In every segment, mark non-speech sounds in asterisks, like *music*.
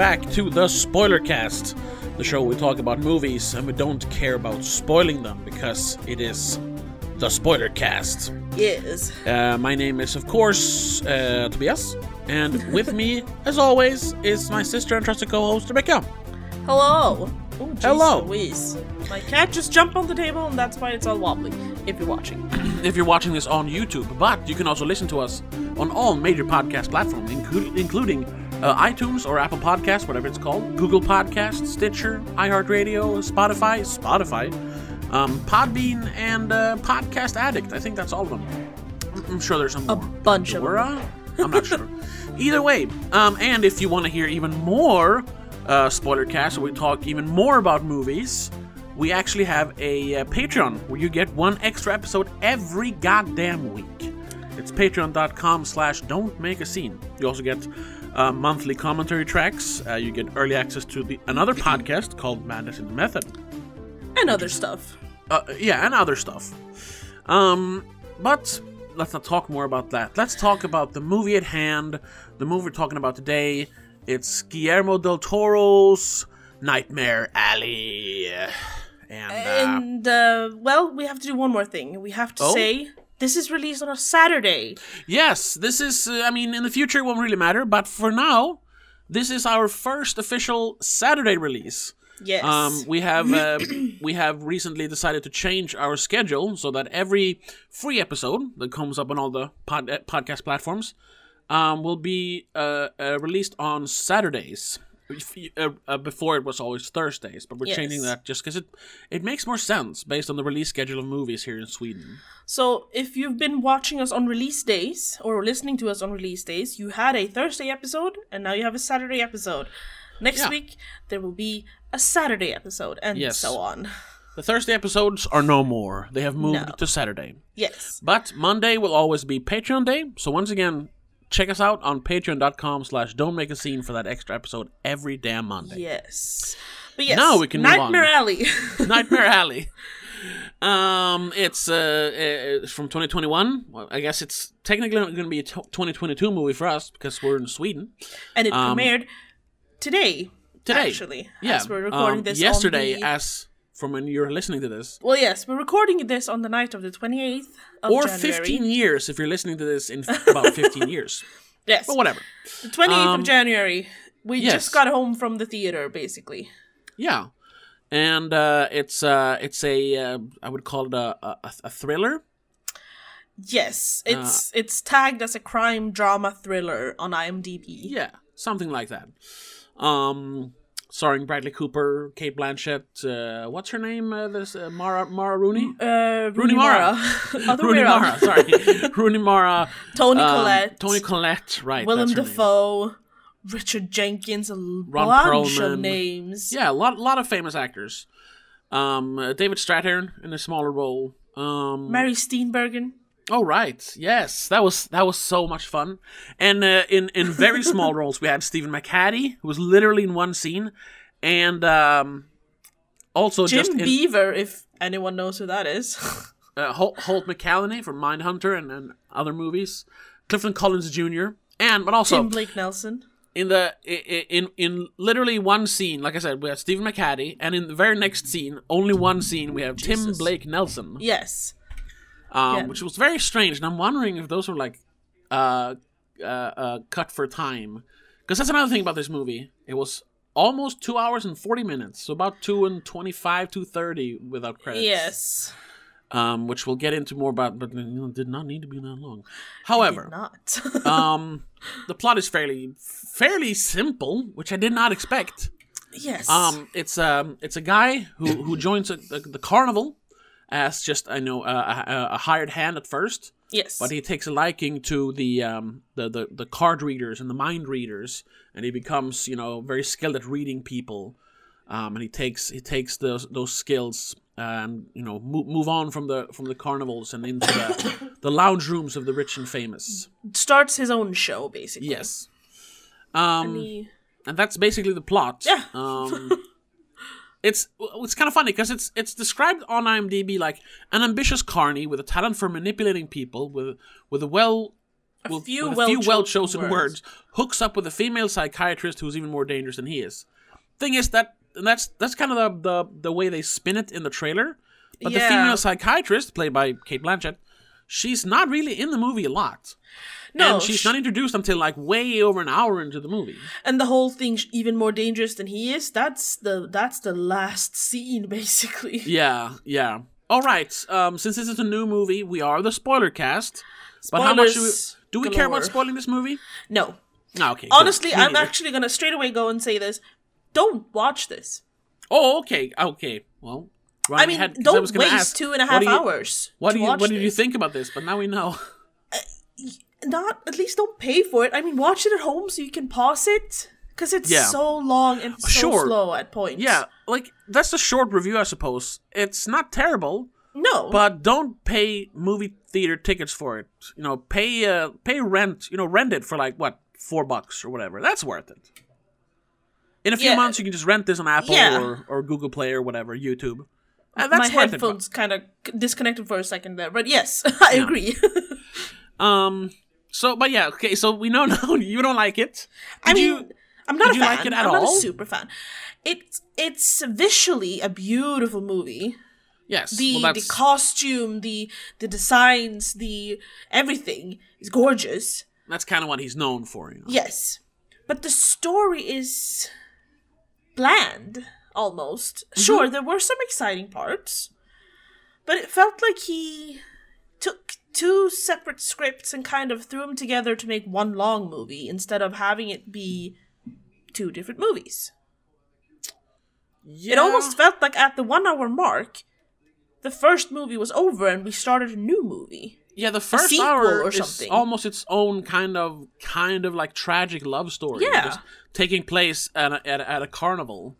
back to the Spoiler Cast, the show where we talk about movies and we don't care about spoiling them because it is the Spoiler Cast. Yes. Uh, my name is, of course, uh, Tobias, and with me, *laughs* as always, is my sister and trusted co-host Rebecca. Hello. Oh, geez Hello. Louise. My cat just jumped on the table, and that's why it's all wobbly. If you're watching. *clears throat* If you're watching this on YouTube, but you can also listen to us on all major podcast platforms, inclu- including uh, iTunes or Apple Podcasts, whatever it's called, Google Podcasts, Stitcher, iHeartRadio, Spotify, Spotify, um, Podbean, and uh, Podcast Addict. I think that's all of them. I'm- sure there's some A more. bunch of them. I'm not sure. *laughs* Either way, um, and if you want to hear even more uh, spoiler cast, where we talk even more about movies, we actually have a uh, Patreon where you get one extra episode every goddamn week. It's patreon.com slash don't make a scene. You also get uh, monthly commentary tracks. Uh, you get early access to the another podcast called Madness in the Method. And other stuff. Uh, yeah, and other stuff. Um, but let's not talk more about that. Let's talk about the movie at hand. The movie we're talking about today. It's Guillermo del Toro's Nightmare Alley. And, uh, And, uh, well, we have to do one more thing. We have to Oh? say this is released on a Saturday. yes, this is. Uh, I mean, in the future it won't really matter, but for now, this is our first official Saturday release. Yes. Um, we have *clears throat* uh, we have recently decided to change our schedule so that every free episode that comes up on all the pod, uh, podcast platforms um, will be uh, uh, released on Saturdays. Uh, uh, before it was always Thursdays, but we're Yes. changing that just because it it makes more sense based on the release schedule of movies here in Sweden. So, if you've been watching us on release days or listening to us on release days, you had a Thursday episode and now you have a Saturday episode. Next Yeah. week, there will be a Saturday episode and Yes. so on. The Thursday episodes are no more; they have moved No. to Saturday. Yes. But Monday will always be Patreon day. So once again, check us out on patreon.com slash don't make a scene for that extra episode every damn Monday. Yes. But yes, Now we can move Nightmare. Alley. *laughs* Nightmare *laughs* Alley. Um, it's uh, uh, it's from 2021. Well, I guess it's technically going to be a t- 2022 movie for us because we're in Sweden. and it Um, premiered today. Today, Actually. yeah, As we're recording um, this on yesterday, the- as from when you're listening to this, Well, yes, we're recording this on the night of the 28th of or January. 15 years if you're listening to this in f- about 15 *laughs* years. Yes. But whatever. The 28th Um, of January. We yes. just got home from the theater, basically. Yeah, and uh, it's uh, it's a uh, I would call it a a, a thriller. Yes, Uh, it's it's tagged as a crime drama thriller on IMDb. Yeah, something like that. Um, starring Bradley Cooper, Cate Blanchett. Uh, what's her name? Uh, this uh, Mara Mara Rooney. Uh, Rooney Mara. Rooney. Mara. Sorry, *laughs* Rooney Mara. *laughs* Toni um, Collette. Toni Collette. Right. Willem her name. Richard Jenkins. A Ron bunch Perlman. of names. Yeah, a lot lot of famous actors. Um, uh, David Strathairn in a smaller role. Um, Mary Steenburgen. Oh right, yes, that was that was so much fun. And uh, in in very small roles, we had Stephen McHattie, who was literally in one scene, and um, also Jim just in, Beaver, if anyone knows who that is. *laughs* uh, Holt, Holt McCallany from Mindhunter and, and other movies, Clifton Collins Jr. and but also Tim Blake Nelson. in the in in literally one scene, like I said, we have Stephen McHattie, and in the very next scene, only one scene, we have Tim Blake Nelson. Yes. Um, Yeah. which was very strange. And I'm wondering if those were like uh, uh, uh, cut for time, because that's another thing about this movie. It was almost two hours and forty minutes, so about two and twenty-five, two thirty without credits. Yes. um, which we'll get into more about, but you know, did not need to be that long. However, Not. *laughs* um, the plot is fairly fairly simple, which I did not expect. yes. Um, it's um, it's a guy who who joins a, the, the carnival as just I know uh, a, a hired hand at first, yes. but he takes a liking to the um the, the the card readers and the mind readers, and he becomes you know very skilled at reading people. Um, and he takes he takes those those skills and you know move, move on from the from the carnivals and into the, *coughs* the lounge rooms of the rich and famous. starts his own show basically. Yes. Um, And he- and that's basically the plot. Yeah. Um, *laughs* it's it's kind of funny because it's it's described on IMDb like an ambitious carny with a talent for manipulating people with with a well A with, few with a well few well chosen chosen words. hooks up with a female psychiatrist who's even more dangerous than he is. Thing is that and that's that's kind of the, the the way they spin it in the trailer. But the female psychiatrist, played by Cate Blanchett, she's not really in the movie a lot. No, and she's sh- not introduced until like way over an hour into the movie. and the whole thing sh- even more dangerous than he is. That's the that's the last scene *laughs* basically. Yeah, yeah. All right. Um, since this is a new movie, we are the spoiler cast. But how much do we, do we care about spoiling this movie? No, No, okay. honestly, I'm actually gonna straight away go and say this: don't watch this. Oh, okay, okay. Well, I mean, ahead, 'cause I don't was waste ask, two and a what you- hours. What do you What did you think about this? But now we know. Not at least don't pay for it. I mean, watch it at home so you can pause it because it's Yeah. so long and so Sure. slow at points. Yeah, like that's a short review, I suppose. It's not terrible, no, but don't pay movie theater tickets for it. You know, pay uh, pay rent. You know, rent it for like what four bucks or whatever. That's worth it. In a few Yeah. months, you can just rent this on Apple Yeah. or, or Google Play or whatever, YouTube. And my that's worth headphones kind of disconnected for a second there, but yes, *laughs* I Yeah. agree. *laughs* Um. So, but yeah, okay. So we know *laughs* now you don't like it. I mean, you- I'm not a you fan. like it at I'm not all? a super fan. It's it's visually a beautiful movie. Yes. The well, the costume, the the designs, the everything is gorgeous. that's kind of what he's known for. You know? Yes, but the story is bland almost. Mm-hmm. Sure, there were some exciting parts, but it felt like he took two separate scripts and kind of threw them together to make one long movie instead of having it be two different movies. Yeah. It almost felt like at the one hour mark, the first movie was over and we started a new movie. Yeah, the first hour or is something. almost its own kind of kind of like tragic love story. Yeah. just taking place at a, at a, at a carnival.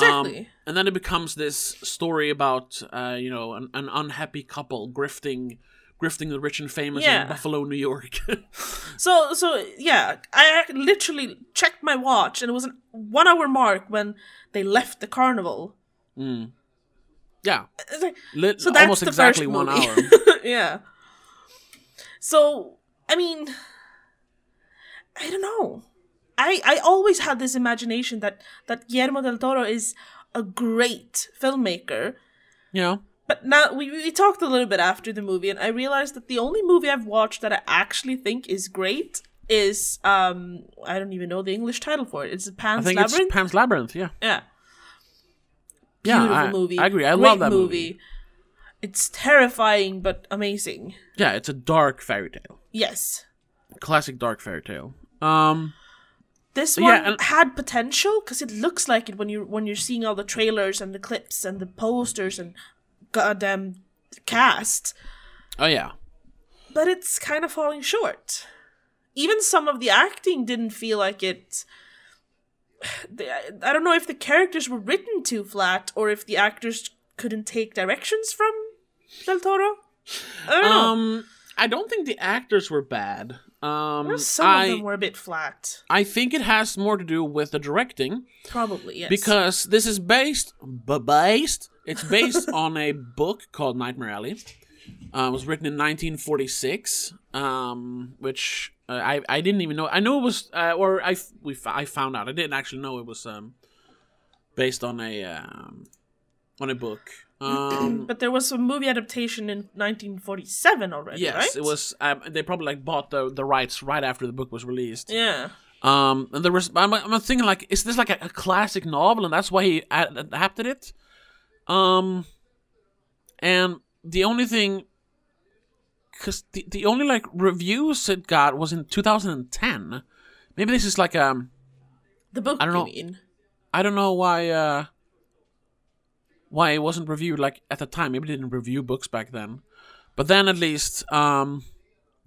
Um, Exactly. and then it becomes this story about uh, you know an, an unhappy couple grifting grifting the rich and famous Yeah. in Buffalo, New York. *laughs* So so yeah, I literally checked my watch and it was an one hour mark when they left the carnival. yeah, like- lit, So that's almost the exactly first one movie. hour. *laughs* yeah. So I mean, I don't know. I I always had this imagination that that Guillermo del Toro is a great filmmaker. You know, But now we, we talked a little bit after the movie, and I realized that the only movie I've watched that I actually think is great is um I don't even know the English title for it. It's Pan's I think Labyrinth. it's Pan's Labyrinth. Yeah, yeah, yeah, I, movie. I agree. I Great love that movie. It's terrifying but amazing. Yeah, it's a dark fairy tale, Yes, classic dark fairy tale. Um, this Yeah, one and- had potential because it looks like it when you when you're seeing all the trailers and the clips and the posters and goddamn cast. oh yeah, but it's kind of falling short. Even some of the acting didn't feel like it. *sighs* I don't know if the characters were written too flat or if the actors couldn't take directions from Del Toro. I don't know. Um, I don't think the actors were bad. Um, Some I of them were a bit flat. I think it has more to do with the directing Probably, yes. because this is based, based. It's based *laughs* on a book called Nightmare Alley. Uh, it was written in 1946, um, which uh, I I didn't even know. I knew it was, uh, or I we I found out. I didn't actually know it was um, based on a um, on a book. Um, But there was a movie adaptation in 1947 already, yes, right? it was. Um, they probably like bought the the rights right after the book was released. Yeah. Um, and there was I'm, I'm thinking like, is this like a, a classic novel, and that's why he ad- adapted it? Um, and the only thing, because the the only like reviews it got was in 2010. Maybe this is like um, The book, I don't you know. mean? I don't know why uh, why it wasn't reviewed like at the time. Maybe they didn't review books back then, but then at least um.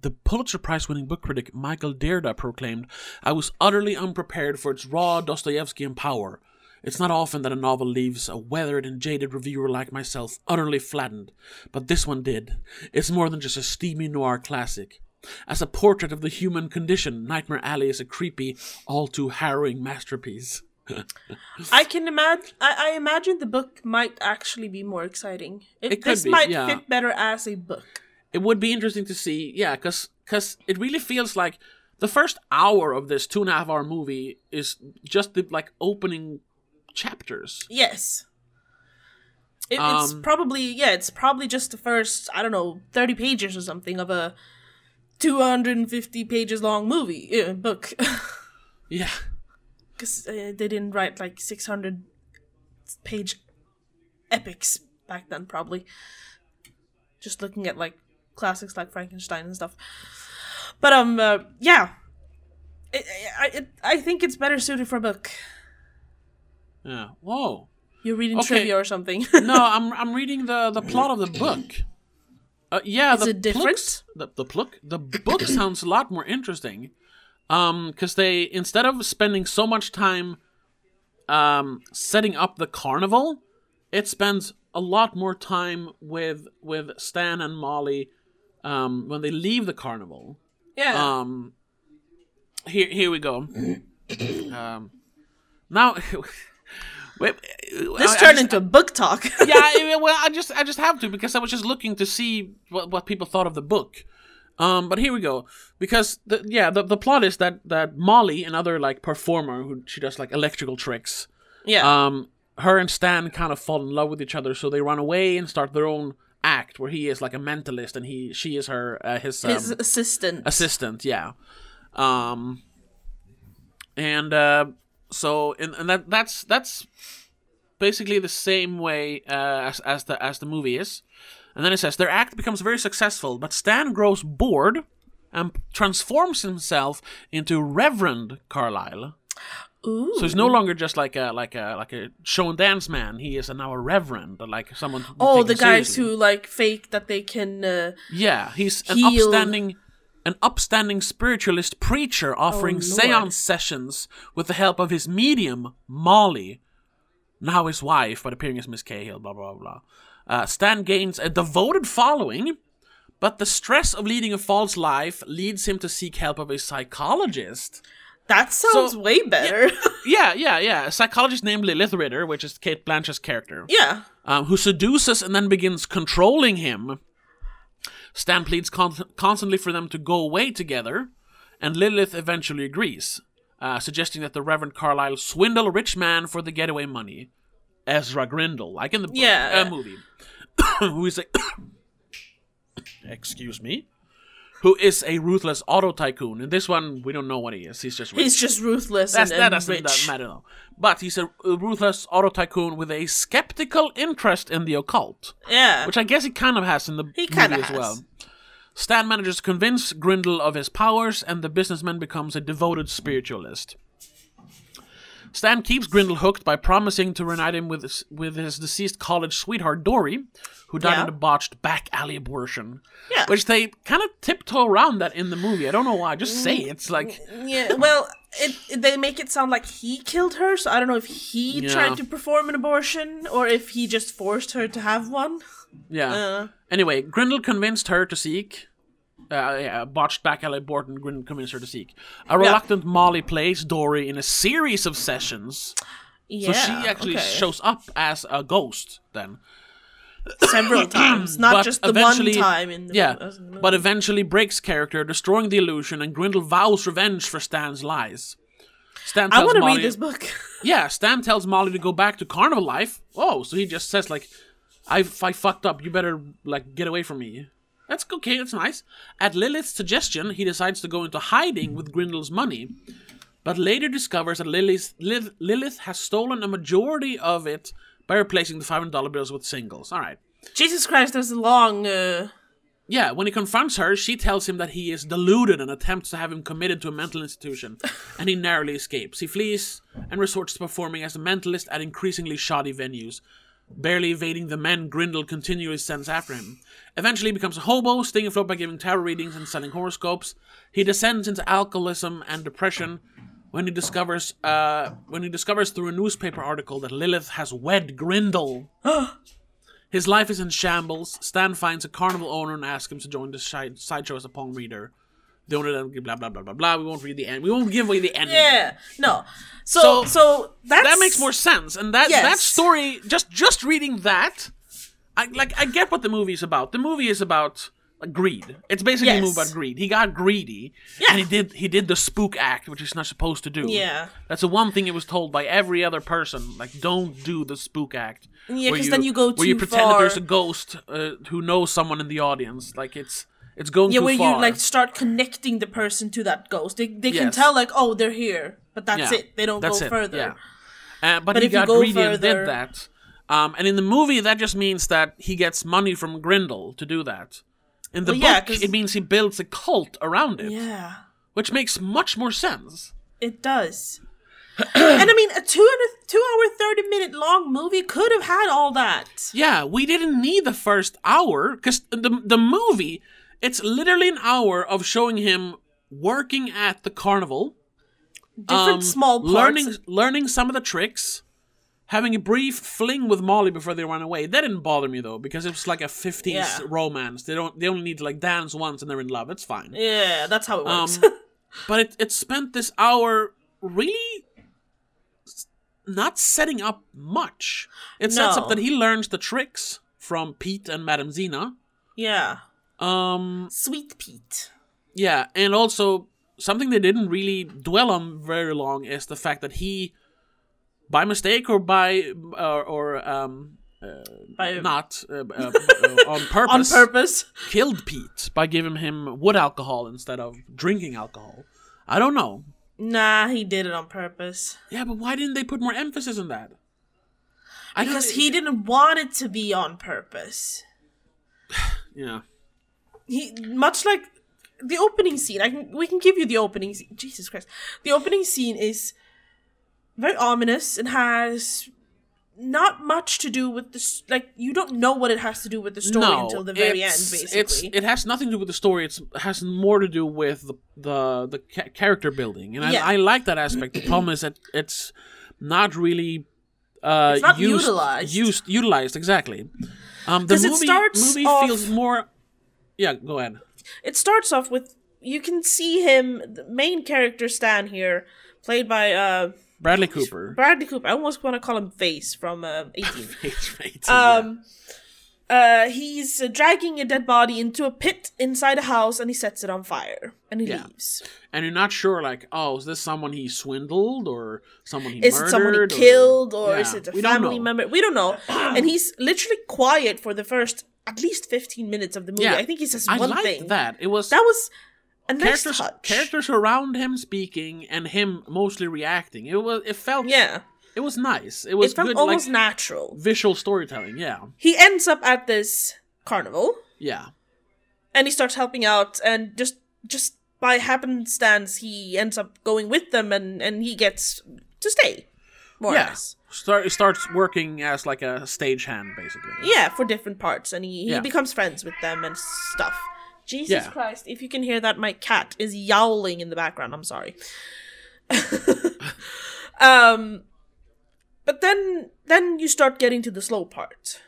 The Pulitzer Prize winning book critic Michael Dirda proclaimed, I was utterly unprepared for its raw Dostoevskian power. It's not often that a novel leaves a weathered and jaded reviewer like myself utterly flattened, but this one did. It's more than just a steamy noir classic. As a portrait of the human condition, Nightmare Alley is a creepy, all too harrowing masterpiece. I can imagine. I, I imagine the book might actually be more exciting. It, It this be, might yeah. fit better as a book. it would be interesting to see yeah because because it really feels like the first hour of this two and a half hour movie is just the like opening chapters Yes. It, it's Um, probably yeah. It's probably just the first I don't know thirty pages or something of a two hundred and fifty pages long movie uh, book. *laughs* yeah because uh, they didn't write like 600 page epics back then probably. Just looking at like classics like frankenstein and stuff. But um uh, yeah. It, I, it, I think it's better suited for a book. Yeah. Whoa. You're reading Okay. trivia or something. *laughs* No *laughs* i'm i'm reading the the plot of the book. Uh, yeah Is the it different? the the book the book *coughs* sounds a lot more interesting um because they instead of spending so much time um setting up the carnival it spends a lot more time with with stan and molly um when they leave the carnival. Yeah. Um here here we go. Um now *laughs* wait, this I- I turned just- into book talk. Yeah, I- *laughs* well, I just I just have to because I was just looking to see what, what people thought of the book. Um, but here we go. Because the, yeah, the, the plot is that that Molly, another like performer who she does like electrical tricks, yeah. um, her and Stan kind of fall in love with each other, so they run away and start their own act where he is like a mentalist and he she is her uh, his um, his assistant. assistant yeah. Um and uh so and, and that that's that's basically the same way uh, as as the as the movie is and then it says their act becomes very successful but stan grows bored and transforms himself into reverend carlisle Ooh. so he's no longer just like a like a like a show and dance man he is now a reverend like someone oh the guys seriously. who like fake that they can uh, Yeah, he's an upstanding an upstanding spiritualist preacher offering Oh, seance sessions with the help of his medium, Molly, now his wife, but appearing as Miss Cahill, blah blah blah. Uh, Stan gains a devoted following, but the stress of leading a false life leads him to seek help of a psychologist. that sounds So- way better *laughs* Yeah, yeah, yeah. A psychologist named Lilith Ritter, which is Cate Blanchett's character yeah um, who seduces and then begins controlling him. Stan pleads con- constantly for them to go away together, and Lilith eventually agrees, uh, suggesting that the Reverend Carlisle swindle a rich man for the getaway money. Ezra Grindle, like in the book, Yeah. uh, movie, *coughs* who is a *coughs* excuse me, who is a ruthless auto tycoon. In this one, we don't know what he is. He's just rich. he's just ruthless That's, and, that and doesn't rich. matter though. But he's a, ruthless auto tycoon with a skeptical interest in the occult, yeah which I guess he kind of has in the He movie as has. well. Stan manages to convince Grindle of his powers, and the businessman becomes a devoted spiritualist. Stan keeps Grindle hooked by promising to reunite him with his, with his deceased college sweetheart Dory, who died Yeah. in a botched back alley abortion. Yeah. Which they kind of tiptoe around that in the movie. I don't know why. Just say it. it's like Yeah, well, it, they make it sound like he killed her, so I don't know if he Yeah. tried to perform an abortion or if he just forced her to have one. Yeah. Uh. Anyway, Grindle convinced her to seek. Uh, yeah, botched back alley Borton Grindle convinced her to seek. A reluctant Molly plays Dory in a series of sessions, Yeah, so she actually okay. shows up as a ghost. Then, several *clears throat* times, not But just the one time in the yeah, as in the but eventually breaks character, destroying the illusion, and Grindle vows revenge for Stan's lies. Stan I want to read this book. *laughs* Yeah, Stan tells Molly to go back to carnival life. Oh, so he just says like, "I I fucked up. You better like get away from me." That's okay. That's nice. At Lilith's suggestion, he decides to go into hiding with Grindle's money, but later discovers that Lilith, Lilith, has stolen a majority of it by replacing the five hundred dollar bills with singles. All right. Jesus Christ, a long. Uh, Yeah, when he confronts her, she tells him that he is deluded and attempts to have him committed to a mental institution, *laughs* and he narrowly escapes. He flees and resorts to performing as a mentalist at increasingly shoddy venues. Barely evading the men Grindle continually sends after him. Eventually he becomes a hobo, staying afloat by giving tarot readings and selling horoscopes. He descends into alcoholism and depression when he discovers uh, when he discovers through a newspaper article that Lilith has wed Grindle. *gasps* His life is in shambles. Stan finds a carnival owner and asks him to join the sideshow as a palm reader. The owner then blah blah blah blah blah. We won't read the end. We won't give away the end. Yeah. No. So So, so, that's that makes more sense. And that that story, just just reading that, I like I get what the movie is about. The movie is about like, greed. It's basically a movie about greed. He got greedy, Yeah. and he did he did the spook act, which he's not supposed to do. Yeah. that's the one thing he was told by every other person. Like, don't do the spook act. Yeah, where 'cause then you go to where you too pretend that there's a ghost uh, who knows someone in the audience. Like it's it's going Yeah, too where far. you like start connecting the person to that ghost. They they can tell like, oh, they're here, but that's Yeah, it. They don't that's go it, further. Yeah. Uh, but, But he if you got go greedy and further- did that. Um, and in the movie, that just means that he gets money from Grindle to do that. In the Well, yeah, book, 'cause- it means he builds a cult around it, Yeah, which makes much more sense. it does. *clears throat* and I mean, a two and a two hour thirty minute long movie could have had all that. Yeah, we didn't need the first hour because the the movie, it's literally an hour of showing him working at the carnival, Different um, small parts. learning learning some of the tricks, having a brief fling with Molly before they run away. That didn't bother me though because it was like a fifties Yeah. romance. They don't they only need to like dance once and they're in love. It's fine. Yeah, that's how it works. Um, *laughs* but it it spent this hour really not setting up much. It sets up that he learns the tricks from Pete and Madame Zeena. yeah, Um, Sweet Pete. yeah, and also something they didn't really dwell on very long is the fact that he, by mistake or by or, or um By, not uh, uh, *laughs* uh, on on purpose, purpose. killed Pete by giving him wood alcohol instead of drinking alcohol. I don't know. Nah, he did it on purpose. Yeah, but why didn't they put more emphasis on that? I Because he didn't want it to be on purpose. *sighs* yeah. He much like the opening scene. I can we can give you the opening scene. Jesus Christ, the opening scene is very ominous and has not much to do with this. Like you don't know what it has to do with the story no, until the very end. Basically, it has nothing to do with the story. It's it has more to do with the the the ca- character building, and Yeah. I, I like that aspect. The problem is that it's not really uh, It's not used, utilized. Used utilized exactly. Um, the movie starts movie off- feels more. Yeah, go ahead. it starts off with you can see him, the main character Stan here, played by uh Bradley Cooper. Bradley Cooper. I almost want to call him Face from uh, *laughs* A-Team. um, Um, uh, he's uh, dragging a dead body into a pit inside a house, and he sets it on fire, and he Yeah. leaves. and you're not sure, like, oh, is this someone he swindled or someone he Is murdered? it someone he or- killed, or is it a we family member? We don't know. *clears throat* and he's literally quiet for the first at least fifteen minutes of the movie. Yeah, I think he says I one liked thing. that. It was That was a nice characters touch. characters around him speaking and him mostly reacting. It was it felt Yeah, it was nice. It was it felt good almost like natural. visual storytelling. Yeah, He ends up at this carnival. yeah, and he starts helping out and just just by happenstance he ends up going with them and and he gets to stay more or yeah. less Start starts working as like a stagehand basically. yeah for different parts and he, he Yeah. becomes friends with them and stuff jesus Yeah. christ if you can hear that my cat is yowling in the background. I'm sorry. *laughs* Um but then then you start getting to the slow part.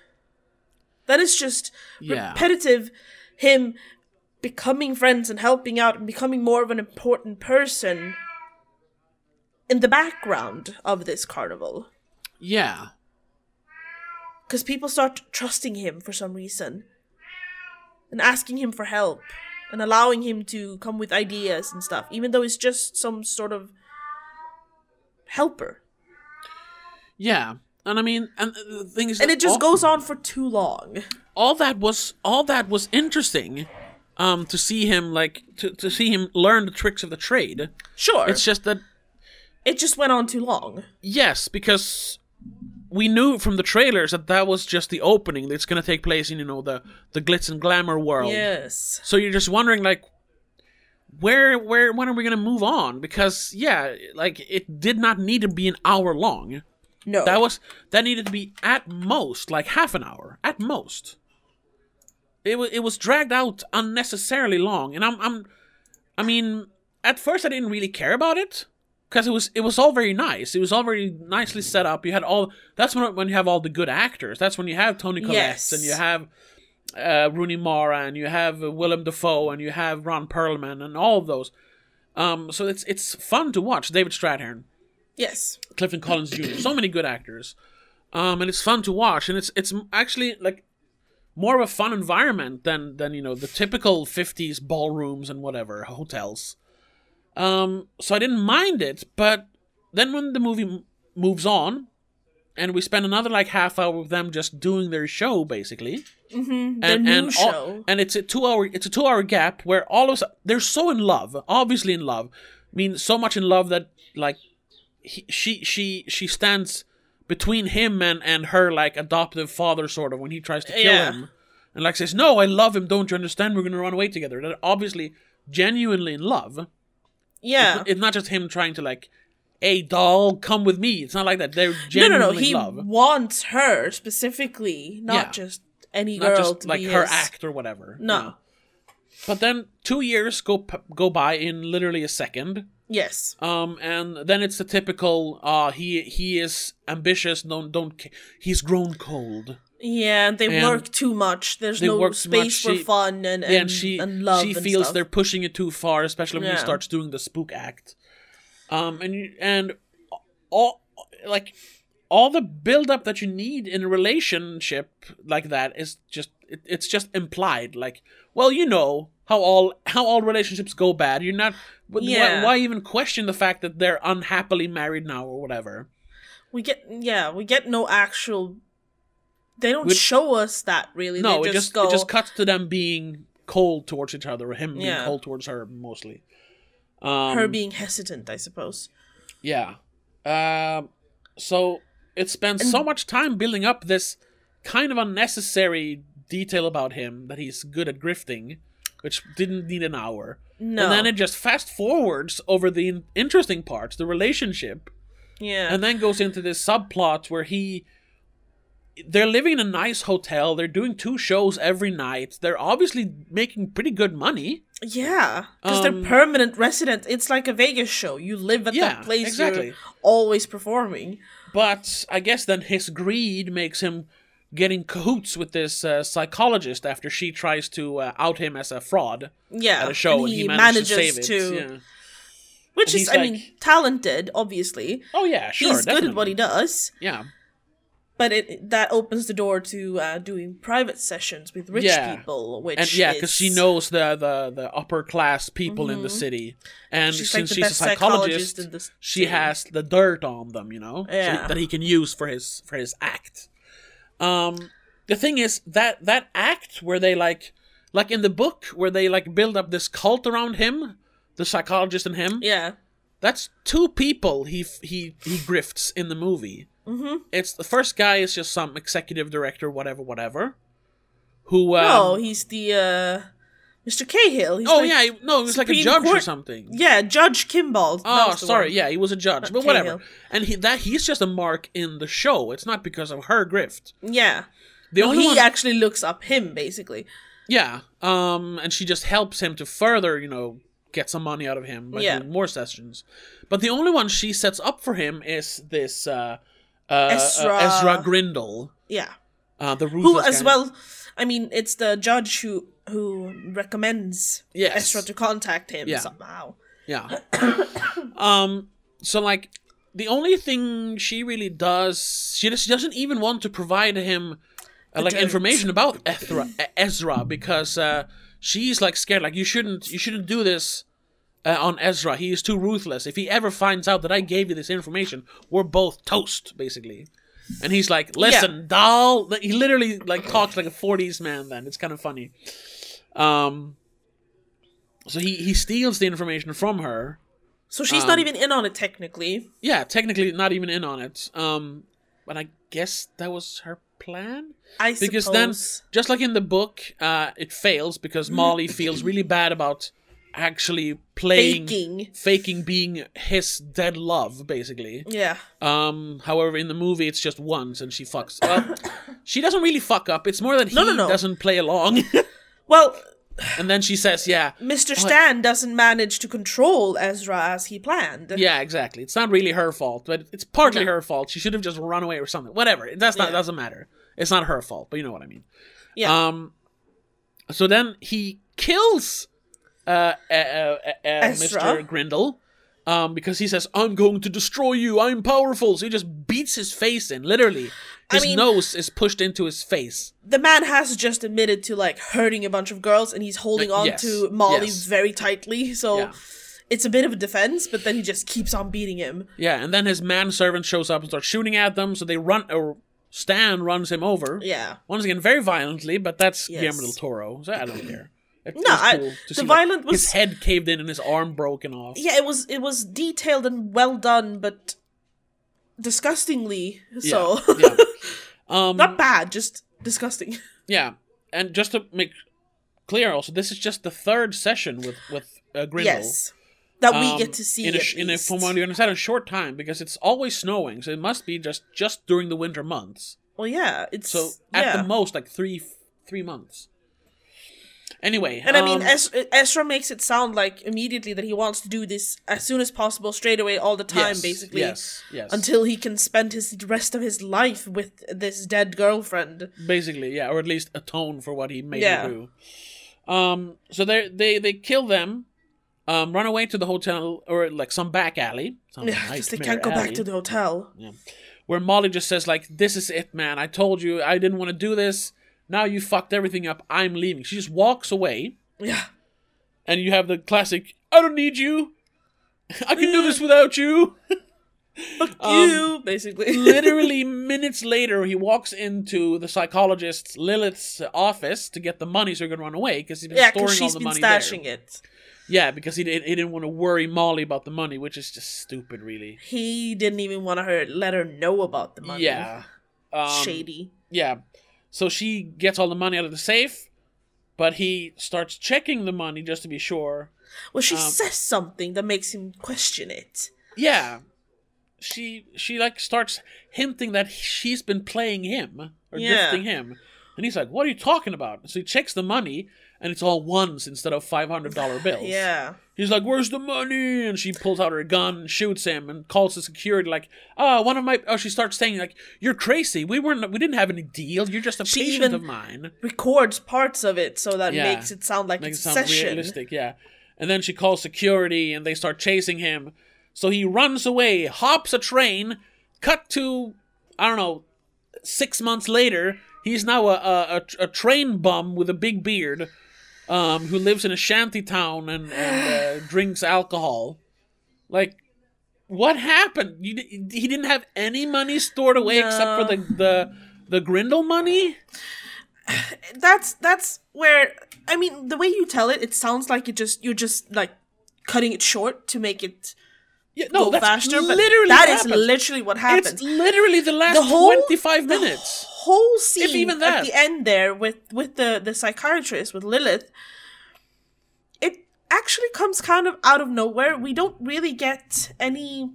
Then it's just Yeah. repetitive him becoming friends and helping out and becoming more of an important person in the background of this carnival. Yeah, because people start trusting him for some reason and asking him for help and allowing him to come with ideas and stuff even though he's just some sort of helper yeah. And I mean, and the thing is, and it just all, goes on for too long all that was all that was interesting. Um, to see him like to, to see him learn the tricks of the trade. sure It's just that it just went on too long Yes, because we knew from the trailers that that was just the opening. That's going to take place in you know the the glitz and glamour world. yes So you're just wondering like where where when are we going to move on? Because yeah, like it did not need to be an hour long. no That was that needed to be at most like half an hour at most. It was it was dragged out unnecessarily long, and I'm I'm I mean at first I didn't really care about it because it was it was all very nice. It was all very nicely set up. You had all that's when when you have all the good actors. That's when you have Toni Collette Yes. and you have uh, Rooney Mara, and you have uh, Willem Dafoe, and you have Ron Perlman, and all of those. Um, so it's it's fun to watch. David Strathairn, Yes. Clifton Collins Jr. So many good actors, um, and it's fun to watch. And it's it's actually like more of a fun environment than than you know the typical '50s ballrooms and whatever hotels. Um, so I didn't mind it, but then when the movie m- moves on, and we spend another like half hour with them just doing their show basically, Mm-hmm. Their and new and all- show. and it's a two hour it's a two hour gap where all of a sudden they're so in love, obviously in love. I mean, so much in love that like he, she she she stands between him and and her like adoptive father sort of when he tries to kill Yeah. him, and like says, "No, I love him. Don't you understand? We're gonna run away together." They're obviously genuinely in love. Yeah. It's not just him trying to like, "Hey, doll, come with me." It's not like that. They're genuinely no, no. no He love. wants her specifically, not Yeah. just any not girl just like her his. act or whatever. No. Yeah. But then two years go p- go by in literally a second. Yes. Um, and then it's the typical. Uh, he he is ambitious. Don't don't. ca- He's grown cold. Yeah, and they And work too much. There's no space for She- fun and and, Yeah, and she and love. she feels stuff. they're pushing it too far, especially when he starts doing the spook act. Um, and and all like all the build up that you need in a relationship like that is just it, it's just implied. Like, well, you know how all how all relationships go bad. You're not. Yeah. Why, why even question the fact that they're unhappily married now or whatever? We get yeah, we get no actual. They don't We- show us that really. No, they it just, just go. it just cuts to them being cold towards each other, him being cold towards her mostly. Um, her being hesitant, I suppose. Yeah. Um, so it spends so much time building up this kind of unnecessary detail about him that he's good at grifting, which didn't need an hour. No. And then it just fast forwards over the in- interesting parts, the relationship, Yeah. and then goes into this subplot where he. They're living in a nice hotel. They're doing two shows every night. They're obviously making pretty good money. yeah, because Um, they're permanent residents. It's like a Vegas show. You live at Yeah, that place. exactly. You're always performing. But I guess then his greed makes him getting cahoots with this uh, psychologist after she tries to uh, out him as a fraud Yeah, at a show, and and he, he, manages, manages to save it. to, Yeah. which and is, I mean, talented. Obviously, Oh yeah, sure. he's good at what he does. Yeah, But it that opens the door to uh, doing private sessions with rich Yeah. people, which and yeah, because she knows the, the the upper class people in the city, and Mm-hmm. She's since the she's a psychologist psychologist, she has the dirt on them, you know, so that he can use for his for his act. Um, the thing is that that act where they like, like in the book where they like build up this cult around him, the psychologist and him. yeah, That's two people he he he grifts in the movie. Mm-hmm. It's the first guy is just some executive director, whatever, whatever. Who? Um, no, he's the uh, Mr. Cahill. He's oh like- yeah, he- no, he was like a Supreme judge or something. yeah, Judge Kimball. Oh, That was the sorry. one. Yeah, he was a judge, Not but whatever. Cahill. And he that he's just a mark in the show. It's not because of her grift. yeah. The No, only he one, actually looks up him basically. yeah. Um, and she just helps him to further, you know, get some money out of him by Yeah. doing more sessions. But the only one she sets up for him is this uh, uh, Ezra- uh, Ezra Grindle, Yeah, uh, the who as guy. well. I mean, it's the judge who who recommends Yes. Ezra to contact him Yeah. somehow. Yeah. *coughs* um. So like, the only thing she really does, she just doesn't even want to provide him uh, like dirt. information about Ezra, Ezra because uh, she's like scared. Like you shouldn't, you shouldn't do this uh, on Ezra. He is too ruthless. If he ever finds out that I gave you this information, we're both toast, basically. And he's like, "Listen, doll." He literally like talks like a '40s man. Then it's kind of funny. Um. So he he steals the information from her. So she's not Um, even in on it technically. Yeah, technically not even in on it. Um, but I guess that was her plan. I Because suppose. then, just like in the book, uh, it fails because Molly feels really bad about actually playing, Faking. faking being his dead love, basically. yeah. Um, however, in the movie, it's just once, and she fucks. Well, *coughs* she doesn't really fuck up. It's more that he No, no, no. doesn't play along, *laughs* Well, *laughs* and then she says, "Yeah, Mr. Stan doesn't manage to control Ezra as he planned. Yeah, exactly. It's not really her fault, but it's partly No. her fault. She should have just run away or something. Whatever. That's not Yeah. doesn't matter. It's not her fault, but you know what I mean. Yeah. Um So then he kills uh, uh, uh, uh, Mr. Grindle um, because he says, I'm going to destroy you, I'm powerful. So he just beats his face in, literally. I His mean- nose is pushed into his face. the man has just admitted to like hurting a bunch of girls and he's holding Uh, on yes, to Molly yes. very tightly. So Yeah. it's a bit of a defense, but then he just keeps on beating him. Yeah, and then his manservant shows up and starts shooting at them, so they run, or Stan runs him over. Yeah. Once again, very violently, but that's Yes. Guillermo del Toro, so I don't care. It, No, I- cool the see, like, violent was- his head caved in and his arm broken off. Yeah, it was it was detailed and well done, but disgustingly so. yeah. *laughs* Um, Not bad, just disgusting. yeah, and just to make clear, also, this is just the third session with with uh, Grindle. Yes. That we um, get to see in a, in a, from what you understand, a short time because it's always snowing, so it must be just just during the winter months. well, yeah, it's So at yeah. the most, like three three months. Anyway, And I mean, um, Ezra makes it sound like immediately that he wants to do this as soon as possible, straight away, all the time, yes, basically, Yes, yes. until he can spend his rest of his life with this dead girlfriend. basically, yeah, or at least atone for what he made Yeah. her do. Um, so they they they kill them, um, run away to the hotel or like some back alley. Yeah, because they can't go back to the hotel. Yeah. where Molly just says like, "This is it, man. I told you I didn't want to do this. Now you fucked everything up. I'm leaving." She just walks away, Yeah. and you have the classic, "I don't need you. I can do this without you." *laughs* Fuck Um, you, basically. *laughs* literally minutes later, he walks into the psychologist Lilith's office to get the money so he can run away because he's been yeah, storing all she's the been money stashing there. it. Yeah, because he didn't, he didn't want to worry Molly about the money, which is just stupid, really. He didn't even want to let her know about the money. Yeah, um, Shady. Yeah, so she gets all the money out of the safe, but he starts checking the money just to be sure. Well, she um, says something that makes him question it. Yeah, she she like starts hinting that she's been playing him or Yeah. gifting him, and he's like, "What are you talking about?" So he checks the money, and it's all ones instead of five hundred dollar bills. Yeah. He's like, "Where's the money?" And she pulls out her gun and shoots him and calls the security like, "Oh, one of my." Oh, she starts saying like, "You're crazy. We weren't. We didn't have any deal. You're just a She patient of mine." Records parts of it so that Yeah. makes it sound like Makes it's it sound session. realistic, yeah. And then she calls security, and they start chasing him. So he runs away, hops a train. Cut to, I don't know, six months later. He's now a a, a, a train bum with a big beard, um, who lives in a shanty town and and uh, *sighs* drinks alcohol. Like, what happened? You, he didn't have any money stored away except for the the the Grindle money. *sighs* That's that's where I mean the way you tell it, it sounds like it just you're just like cutting it short to make it Yeah, no, go that's faster. But literally that is literally what happens. It's literally the last the whole 25 the minutes. Whole scene even that. at the end there with with the the psychiatrist with Lilith. It actually comes kind of out of nowhere. We don't really get any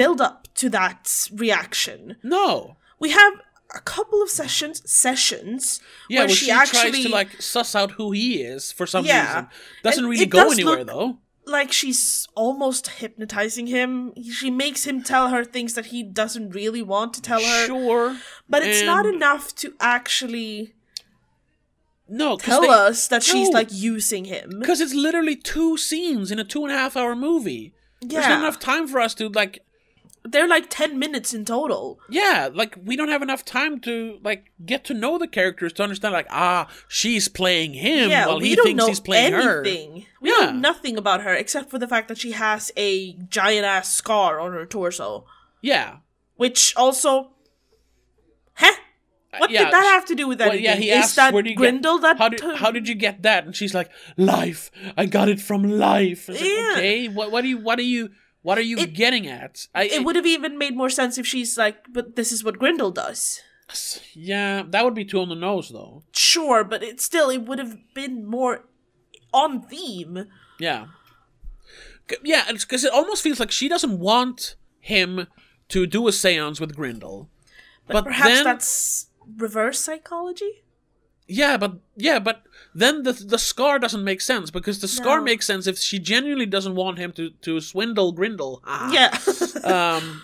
build up to that reaction. No. We have a couple of sessions sessions Yeah, where she, she, actually tries to like suss out who he is for some Yeah. reason. Doesn't And really go does anywhere look- though. Like she's almost hypnotizing him. She makes him tell her things that he doesn't really want to tell her. Sure. But it's not enough to actually No, tell us that she's like using him. because it's literally two scenes in a two and a half hour movie. There's Yeah. not enough time for us to like. They're like 10 minutes in total. Yeah, like we don't have enough time to like get to know the characters to understand like ah she's playing him yeah, while we he don't thinks know he's playing her. anything. We Yeah. know nothing about her except for the fact that she has a giant ass scar on her torso. Yeah, Which also. Huh? What yeah, did that have to do with Well, yeah, he Is asks, that "Where do you Grindle get, that. how did how did you get that?" And she's like, "Life. I got it from life." It's like, Yeah. okay, what what are you what are you what are you It- getting at? I, it would have even made more sense if she's like, but this is what Grindle does. yeah, that would be too on the nose though. Sure, but it still it would have been more on theme. Yeah, yeah, because it almost feels like she doesn't want him to do a séance with Grindle. But, But perhaps then- that's reverse psychology. Yeah, but yeah, but then the the scar doesn't make sense because the scar No. makes sense if she genuinely doesn't want him to to swindle Grindle. Ah. Yeah. *laughs* um,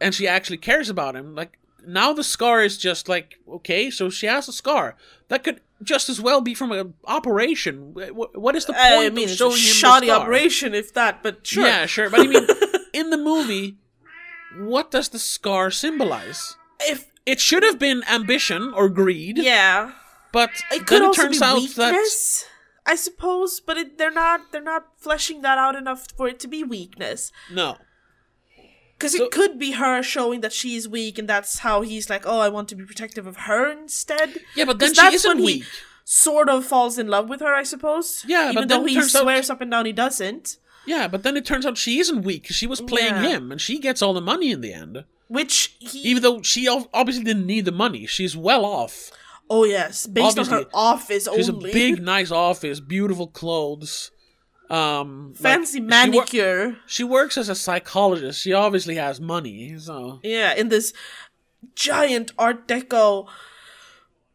and she actually cares about him. Like now, the scar is just like okay, so she has a scar that could just as well be from an operation. What is the point I mean, of it's showing a him shoddy scar? operation, if that. But sure. Yeah, sure. But I mean, *laughs* in the movie, what does the scar symbolize? If It should have been ambition or greed, yeah, but it could also turns be out that weakness. I suppose, but it, they're not they're not fleshing that out enough for it to be weakness. no. Because So- it could be her showing that she's weak, and that's how he's like, "Oh, I want to be protective of her instead." Yeah, but then she isn't when weak. He sort of falls in love with her, I suppose. Yeah, even but though he turns out- swears up and down he doesn't. Yeah, but then it turns out she isn't weak she was playing Yeah. him, and she gets all the money in the end. Which he. Even though she obviously didn't need the money, she's well off. Oh yes, based on her Obviously, office She's only. a big, nice office, beautiful clothes, um, like, fancy she wor- manicure. She works as a psychologist. She obviously has money, so Yeah, in this giant Art Deco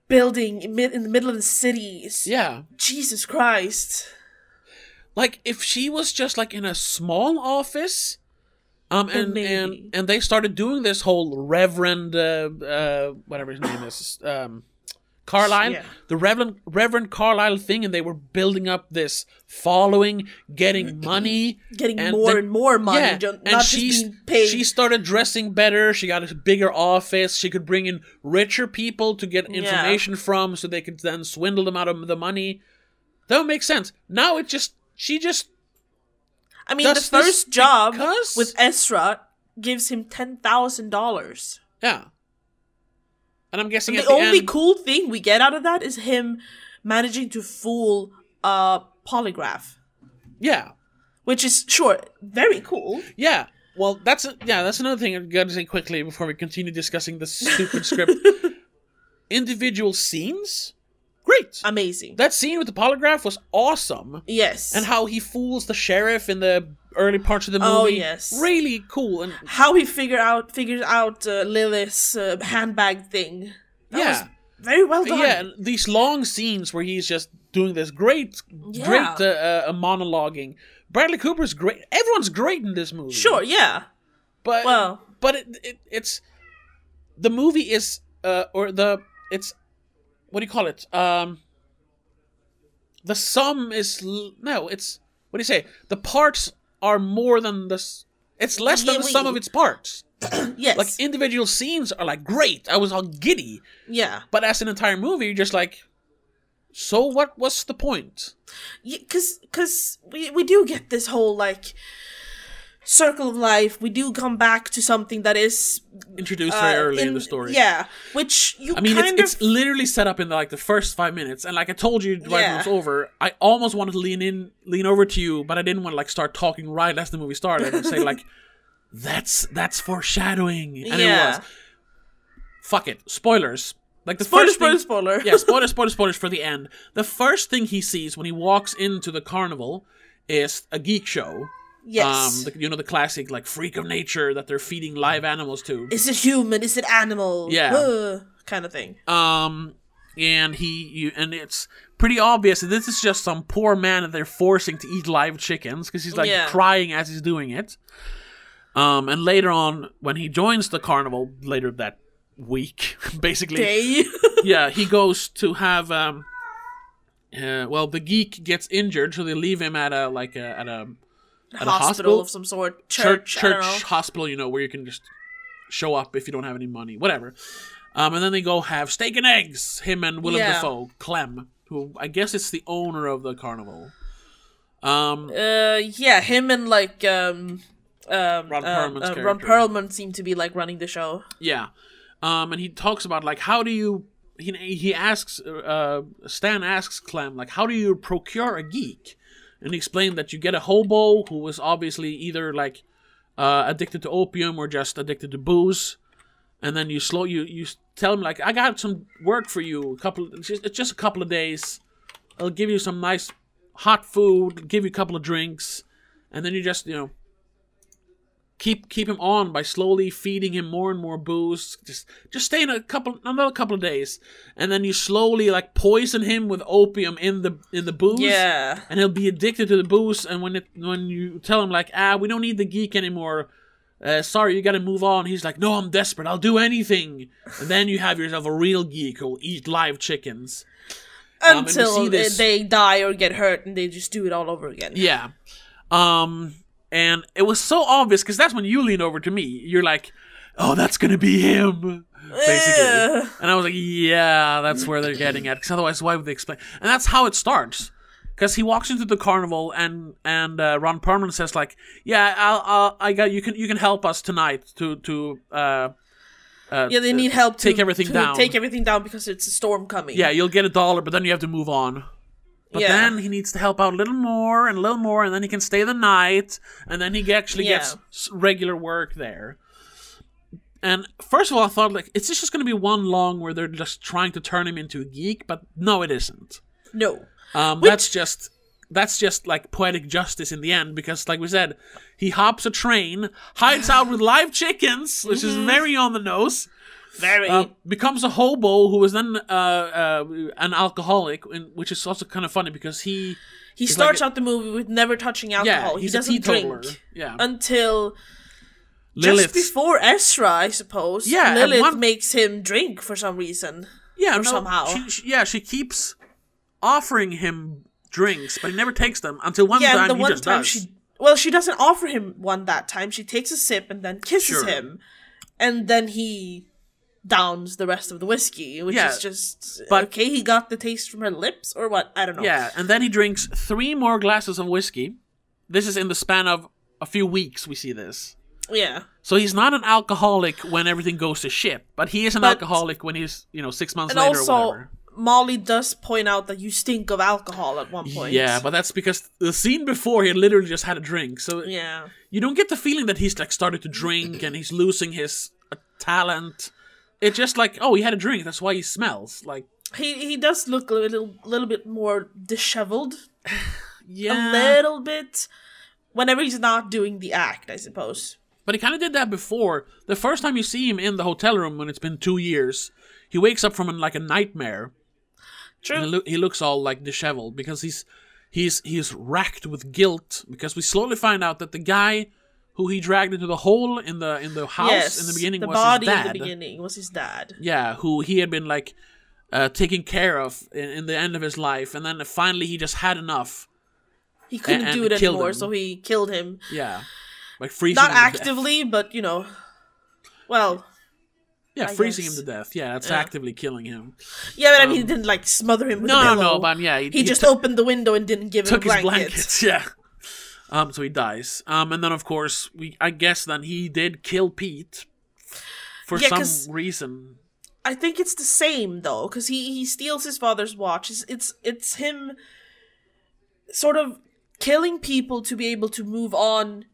building in, mid- in the middle of the cities. yeah. Jesus Christ. Like if she was just like in a small office, um, and and and they started doing this whole Reverend, uh, uh, whatever his name is, um, Carlisle, Yeah. the Reverend Reverend Carlisle thing, and they were building up this following, getting *clears throat* money, Getting and more then- and more money, Yeah, ju- and not paid. she started dressing better. She got a bigger office. She could bring in richer people to get Yeah. information from, so they could then swindle them out of the money. That would make sense. Now it just she just I mean, the first job because- with Ezra gives him $10,000. yeah. And I'm guessing The at the only end, cool thing we get out of that is him managing to fool a polygraph, yeah, which is, sure, very cool. yeah. Well, that's a, yeah, that's another thing I've got to say quickly before we continue discussing the stupid script. *laughs* Individual scenes, great. Amazing. that scene with the polygraph was awesome. yes. and how he fools the sheriff in the early parts of the movie. Oh, yes. really cool. And how he figure out figures out uh, Lilith's uh, handbag thing. That Yeah. was very well done. yeah, and these long scenes where he's just doing this great, Yeah. great uh, uh, monologuing. Bradley Cooper's great. Everyone's great in this movie. Sure, yeah. but Well- but it, it it's the movie is uh or the it's what do you call it? Um the sum is l- no it's what do you say? The parts are more than the s- it's less than Yeah, the sum of its parts. *clears throat* Yes. like individual scenes are like great. I was all giddy. Yeah. but as an entire movie you're just like so what what's the point? Because cause we, we do get this whole, like, circle of life. We do come back to something that is. introduced uh, very early in, the story Yeah. Which you I mean, it's, of. it's literally set up in like the first five minutes, and like I told you right when it was over, I almost wanted to lean in, lean over to you, but I didn't want to like start talking right as the movie started and say like, *laughs* "That's that's foreshadowing," and it Yeah. was. Fuck it, spoilers. Like the Spoiler, first spoiler, thing, spoiler. yeah, *laughs* spoiler, spoiler, spoilers for the end. The first thing he sees when he walks into the carnival is a geek show. Yes. Um, the, you know the classic like freak of nature that they're feeding live animals to. is it human? Is it animal? Yeah. Uh, kind of thing. Um, and he, you, and it's pretty obvious that this is just some poor man that they're forcing to eat live chickens because he's like Yeah. crying as he's doing it. Um, and later on, when he joins the carnival later that week, *laughs* basically, *laughs* yeah, he goes to have um. Uh, well, the geek gets injured, so they leave him at a like a at a at a hospital, of some sort. church Church. Church hospital, you know, where you can just show up if you don't have any money, whatever. Um, and then they go have steak and eggs. Him and Willem Yeah. Dafoe, Clem, who I guess is the owner of the carnival. Um, Uh, yeah, him and like um, um, Ron uh, Perlman's uh, Ron character. Perlman seem to be like running the show. yeah. Um, and he talks about like how do you he he asks uh Stan asks Clem like how do you procure a geek, and explained that you get a hobo who was obviously either like uh, addicted to opium or just addicted to booze, and then you slow you you tell him like I got some work for you a couple it's just, it's just a couple of days, I'll give you some nice hot food, give you a couple of drinks, and then you just you know keep keep him on by slowly feeding him more and more booze. Just just stay in a couple another couple of days, and then you slowly like poison him with opium in the in the booze. Yeah. and he'll be addicted to the booze. And when it when you tell him like ah we don't need the geek anymore. Uh, sorry, you gotta move on. He's like, no, I'm desperate. I'll do anything. And then you have yourself a real geek who'll eat live chickens. Um, Until this- they die or get hurt and they just do it all over again. Yeah. Um, and it was so obvious because that's when you lean over to me. You're like, "Oh, that's gonna be him," basically. Ugh. And I was like, "Yeah, that's where they're getting at." Because otherwise, why would they explain? And that's how it starts. Because he walks into the carnival and and uh, Ron Perlman says like, "Yeah, I'll, I'll I got you can you can help us tonight to to uh, uh Yeah, they need help to take everything to down. Take everything down because it's a storm coming. yeah, you'll get a dollar, but then you have to move on." But Yeah. then he needs to help out a little more and a little more, and then he can stay the night, and then he actually Yeah. gets regular work there. And first of all, I thought like, is this just going to be one long where they're just trying to turn him into a geek? But no, it isn't. No. Um, that's just that's just like poetic justice in the end because, like we said, he hops a train, hides out with live chickens, which is very on the nose. Very. Uh, becomes a hobo who is then uh, uh, an alcoholic, which is also kind of funny because he he like starts a- out the movie with never touching alcohol. yeah he's he doesn't drink Yeah, until Lilith. just before Ezra, I suppose. Yeah, Lilith one- makes him drink for some reason. yeah, or no, somehow. She, she- yeah, she keeps offering him drinks, but he never takes them until one yeah, time the he one just time does. she well, she doesn't offer him one that time. She takes a sip and then kisses Sure. him, and then he downs the rest of the whiskey, which Yeah, is just but- okay. He got the taste from her lips, or what? I don't know. Yeah, and then he drinks three more glasses of whiskey. This is in the span of a few weeks. We see this. yeah. So he's not an alcoholic when everything goes to shit, but he is an But- alcoholic when he's you know six months later or also, whatever. Molly does point out that you stink of alcohol at one point. Yeah, but that's because the scene before he had literally just had a drink. So yeah, you don't get the feeling that he's like started to drink and he's losing his uh, talent. It's just like, oh, he had a drink. That's why he smells like. he he does look a little little bit more disheveled, *sighs* Yeah, a little bit. Whenever he's not doing the act, I suppose. But he kind of did that before. The first time you see him in the hotel room when it's been two years, he wakes up from like a nightmare. True. And he, loo- he looks all like disheveled because he's he's he's racked with guilt because we slowly find out that the guy who he dragged into the hole in the in the house yes, in the beginning the was body his dad. in the beginning was his dad. Yeah, who he had been like uh, taking care of in, in the end of his life, and then finally he just had enough. He couldn't and do it anymore, him. so he killed him. Yeah, like freezing. Not him to death. actively, but you know. Well, Yeah, I freezing guess. him to death. Yeah, that's Yeah. actively killing him. yeah, but I mean, he didn't like smother him with Um, No, a no, no, but yeah, he, he, just took- opened the window and didn't give him a took his blankets. *laughs* Yeah. Um, so he dies. Um, and then of course we, I guess then he did kill Pete for Yeah, some reason. I think it's the same though, because he he steals his father's watch. It's, it's it's him sort of killing people to be able to move on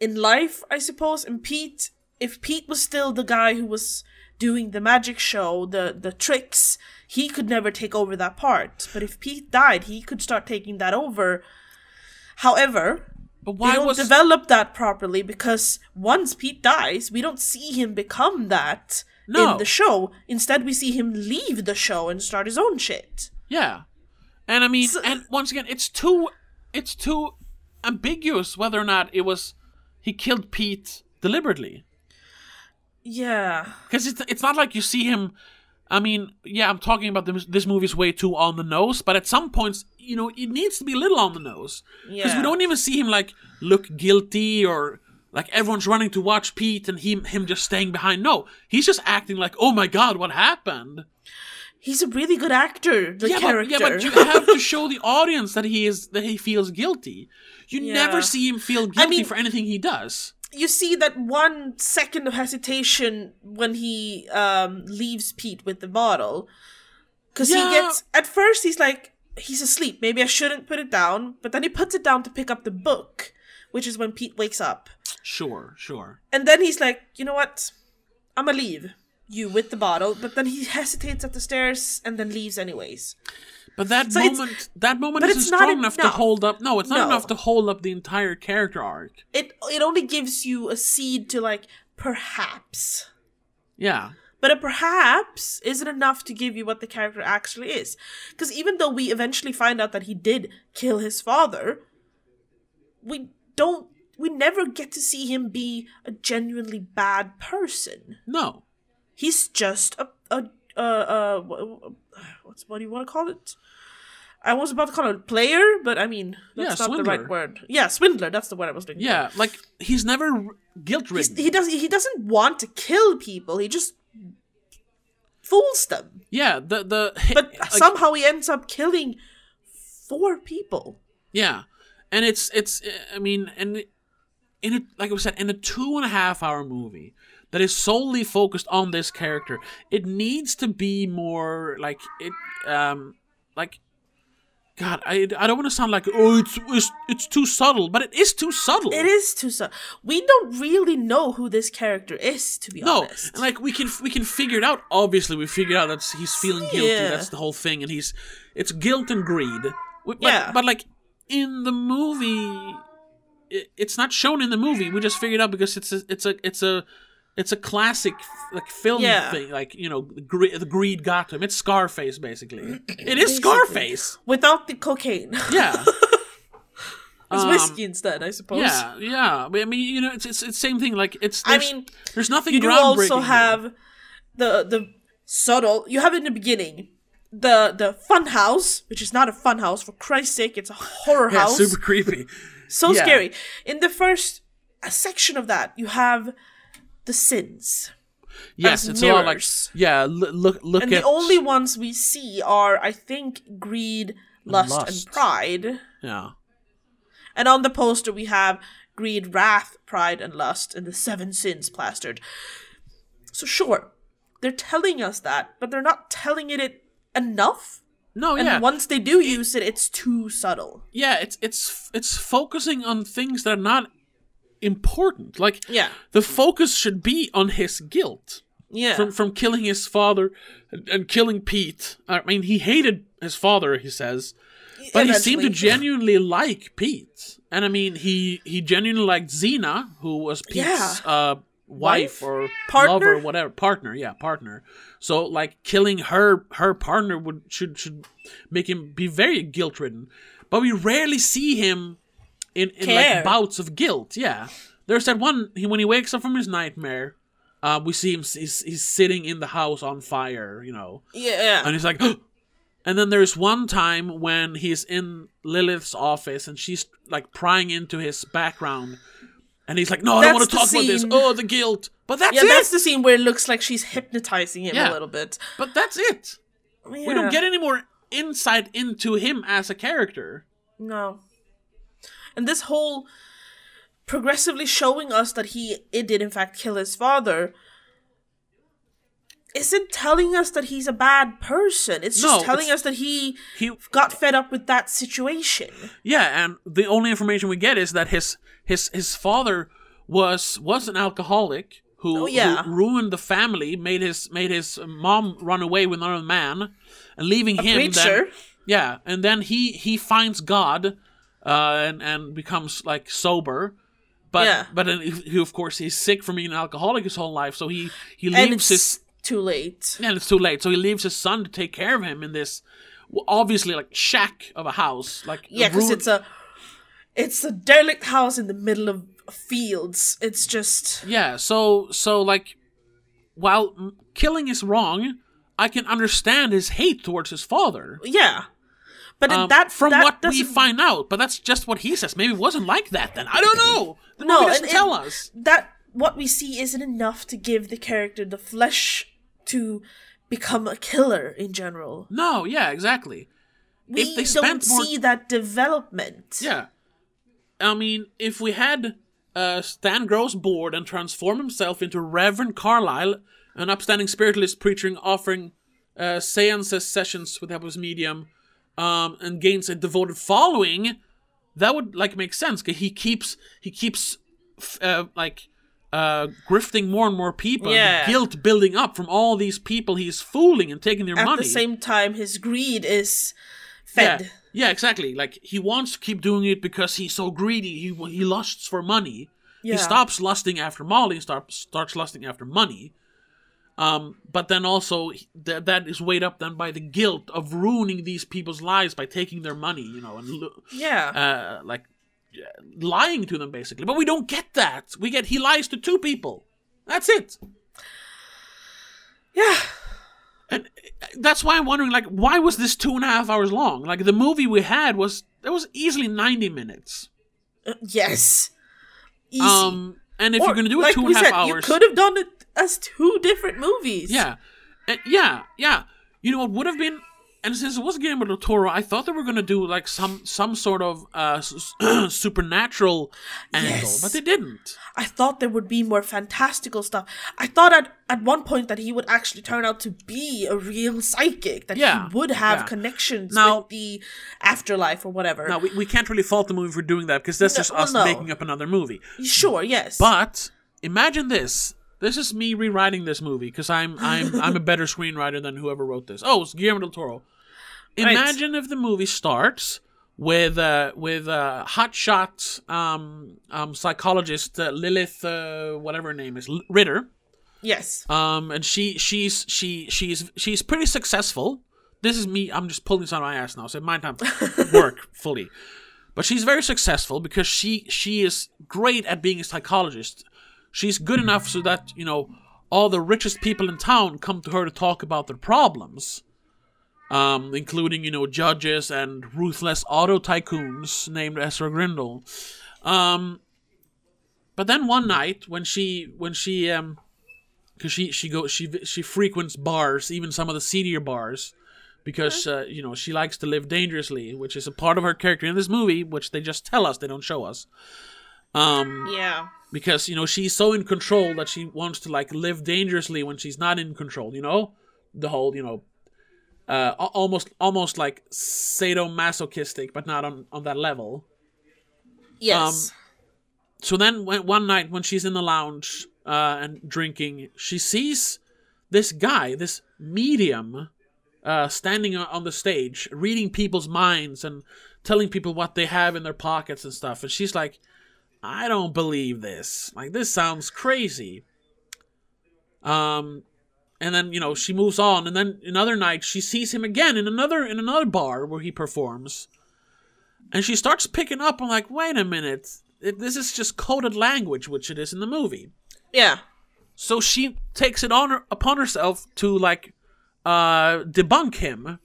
in life, I suppose. And Pete, if Pete was still the guy who was doing the magic show, the the tricks, he could never take over that part. But if Pete died, he could start taking that over. However, But they don't was develop that properly because once Pete dies, we don't see him become that No. in the show. Instead, we see him leave the show and start his own shit. yeah? And I mean, So- and once again, it's too, it's too ambiguous whether or not it was he killed Pete deliberately. Yeah. Because it's it's not like you see him. I mean, yeah, I'm talking about this, this movie's way too on the nose, but at some points, you know, it needs to be a little on the nose because we don't even see him like look guilty or like everyone's running to watch Pete and him him just staying behind. No, he's just acting like, oh my god, what happened? He's a really good actor, the yeah, character. but, yeah, but you have to show *laughs* the audience that he is that he feels guilty. You Yeah. never see him feel guilty mean- for anything he does. You see that one second of hesitation when he um, leaves Pete with the bottle. Because Yeah. he gets. At first, he's like, he's asleep. Maybe I shouldn't put it down. But then he puts it down to pick up the book, which is when Pete wakes up. Sure, sure. And then he's like, you know what? I'm gonna leave you with the bottle. But then he hesitates at the stairs and then leaves anyways. But that So moment, that moment isn't strong enough to hold up. No, it's not No. enough to hold up the entire character arc. It it only gives you a seed to like perhaps. Yeah, But a perhaps isn't enough to give you what the character actually is. Because even though we eventually find out that he did kill his father, we don't. We never get to see him be a genuinely bad person. no, He's just a a a, a *sighs* what's what do you want to call it? I was about to call it player, but I mean that's Yeah, not the right word. Yeah, swindler. That's the word I was for. Yeah, like he's never guilt ridden. he doesn't. He doesn't want to kill people. He just fools them. Yeah, the the But like, somehow he ends up killing four people. yeah, and it's it's I mean, and in a like I said, in a two and a half hour movie that is solely focused on this character, it needs to be more like it um like. God, I, I don't want to sound like oh it's, it's it's too subtle, but it is too subtle. It is too subtle. We don't really know who this character is, to be No, honest. and like we can we can figure it out. Obviously, we figured out that he's feeling guilty. Yeah. That's the whole thing, and he's it's guilt and greed. But, Yeah. but like in the movie, it, it's not shown in the movie. We just figured out because it's a it's a it's a it's a classic like film Yeah. thing. Like you know, the, gre- the greed got to him. It's Scarface, basically. It is. Scarface. Without the cocaine. Yeah. *laughs* it's Um, whiskey instead, I suppose. Yeah, yeah. I mean, you know, it's it's it's same thing. Like it's. I mean, there's nothing. Groundbreaking. You do also here. have the the subtle. You have in the beginning the the fun house, which is not a fun house. For Christ's sake, it's a horror yeah, house. super creepy. *laughs* so yeah. scary. In the first section of that, you have the sins. Yes, it's a lot like yeah. Look, look, look And at the only ones we see are, I think, greed, lust, lust. and pride. yeah, And on the poster, we have greed, wrath, pride, and lust, and the seven sins plastered. So, sure, they're telling us that, but they're not telling it, it enough. no, And yeah, once they do use it, it's too subtle. yeah. It's it's it's focusing on things that are not important. Like Yeah. the focus should be on his guilt Yeah. from from killing his father and, and killing Pete. I mean, he hated his father. He says, but he seemed to Eventually. *laughs* genuinely like Pete. And I mean, he he genuinely liked Zeena, who was Pete's Yeah. uh, wife, Wife? or Partner? lover, whatever partner. Yeah, partner. So like killing her her partner would should should make him be very guilt ridden. But we rarely see him in, in like bouts of guilt. Yeah, there's that one he, when he wakes up from his nightmare. Uh, we see him. He's, he's sitting in the house on fire. You know, Yeah. and he's like, and then there's one time when he's in Lilith's office and she's like prying into his background, and he's like, "No, I don't want to talk about this. Oh, the guilt." But that's yeah, it. that's the scene where it looks like she's hypnotizing him Yeah. a little bit. But that's it. We don't get any more insight into him as a character. No. And this whole progressively showing us that he it did in fact kill his father isn't telling us that he's a bad person. It's just No, telling it's- us that he He, got fed up with that situation. yeah, and the only information we get is that his his his father was was an alcoholic who, Oh, yeah. who ruined the family, made his made his mom run away with another man, and leaving him. Then, Preacher. Yeah, and then he he finds God, uh, and and becomes like sober. But Yeah. but then he, of course he's sick from being an alcoholic his whole life, so he he And leaves it's his too late. and it's too late. So he leaves his son to take care of him in this obviously like shack of a house, like Yeah, because it's a it's a derelict house in the middle of fields. It's just yeah. So so like while killing is wrong, I can understand his hate towards his father. yeah. But Um, that from that what we doesn't- find out, but that's just what he says. Maybe it wasn't like that then. I don't know. The No, movie doesn't and- tell us. that what we see isn't enough to give the character the flesh to become a killer in general. No, yeah, exactly. We If they don't more- see that development. Yeah. I mean, if we had uh, Stan grows bored and transform himself into Reverend Carlisle, an upstanding spiritualist preaching offering uh, seances sessions with help of his medium, um, and gains a devoted following, that would like make sense. Cause he keeps he keeps f- uh, like uh, grifting more and more people, Yeah. guilt building up from all these people he's fooling and taking their At money. At the same time, his greed is fed. Yeah, yeah, exactly. Like he wants to keep doing it because he's so greedy. He he lusts for money. Yeah. He stops lusting after Molly and starts starts lusting after money. Um, but then also th- that is weighed up then by the guilt of ruining these people's lives by taking their money, you know, and lu- Yeah. uh, like lying to them basically. But we don't get that. We get he lies to two people. That's it. yeah. And uh, that's why I'm wondering, like, why was this two and a half hours long? Like, the movie we had was it was easily ninety minutes. Uh, yes. Easy. Um, and if Or, you're gonna do it like two and a half said, hours, you could have done it as two different movies. yeah, And- yeah, yeah. You know, it would have been. And since it was Guillermo del Toro, I thought they were gonna do like some some sort of uh, *clears throat* supernatural angle, Yes. but they didn't. I thought there would be more fantastical stuff. I thought at, at one point that he would actually turn out to be a real psychic, that Yeah, he would have yeah. connections Now- with the afterlife or whatever. Now we, we can't really fault the movie for doing that because that's No, just well, us no. making up another movie. Sure, yes. But imagine this. This is me rewriting this movie because I'm I'm I'm a better screenwriter than whoever wrote this. Oh, it's Guillermo del Toro. Right. Imagine if the movie starts with uh, with uh, hotshot um, um, psychologist uh, Lilith, uh, whatever her name is, L- Ritter. yes. Um, and she she's she she's she's pretty successful. This is me. I'm just pulling this out of my ass now, so it might not work fully. But she's very successful because she she is great at being a psychologist. She's good enough so that you know all the richest people in town come to her to talk about their problems, um, including you know judges and ruthless auto tycoons named Ezra Grindle. Um, but then one night when she when she um because she she goes she she frequents bars, even some of the seedier bars, because uh, you know she likes to live dangerously, which is a part of her character in this movie, which they just tell us they don't show us. Um, Yeah. Because you know she's so in control that she wants to like live dangerously when she's not in control. You know, the whole you know, uh, almost almost like sadomasochistic, but not on on that level. Yes. so then when, one night when she's in the lounge uh, and drinking she sees this guy this medium uh, standing on the stage reading people's minds and telling people what they have in their pockets and stuff and she's like i don't believe this. Like this sounds crazy. Um and then you know she moves on and then another night she sees him again in another in another bar where he performs and she starts picking up on like wait a minute. It, this is just coded language which it is in the movie. Yeah. so she takes it on her, upon herself to like uh debunk him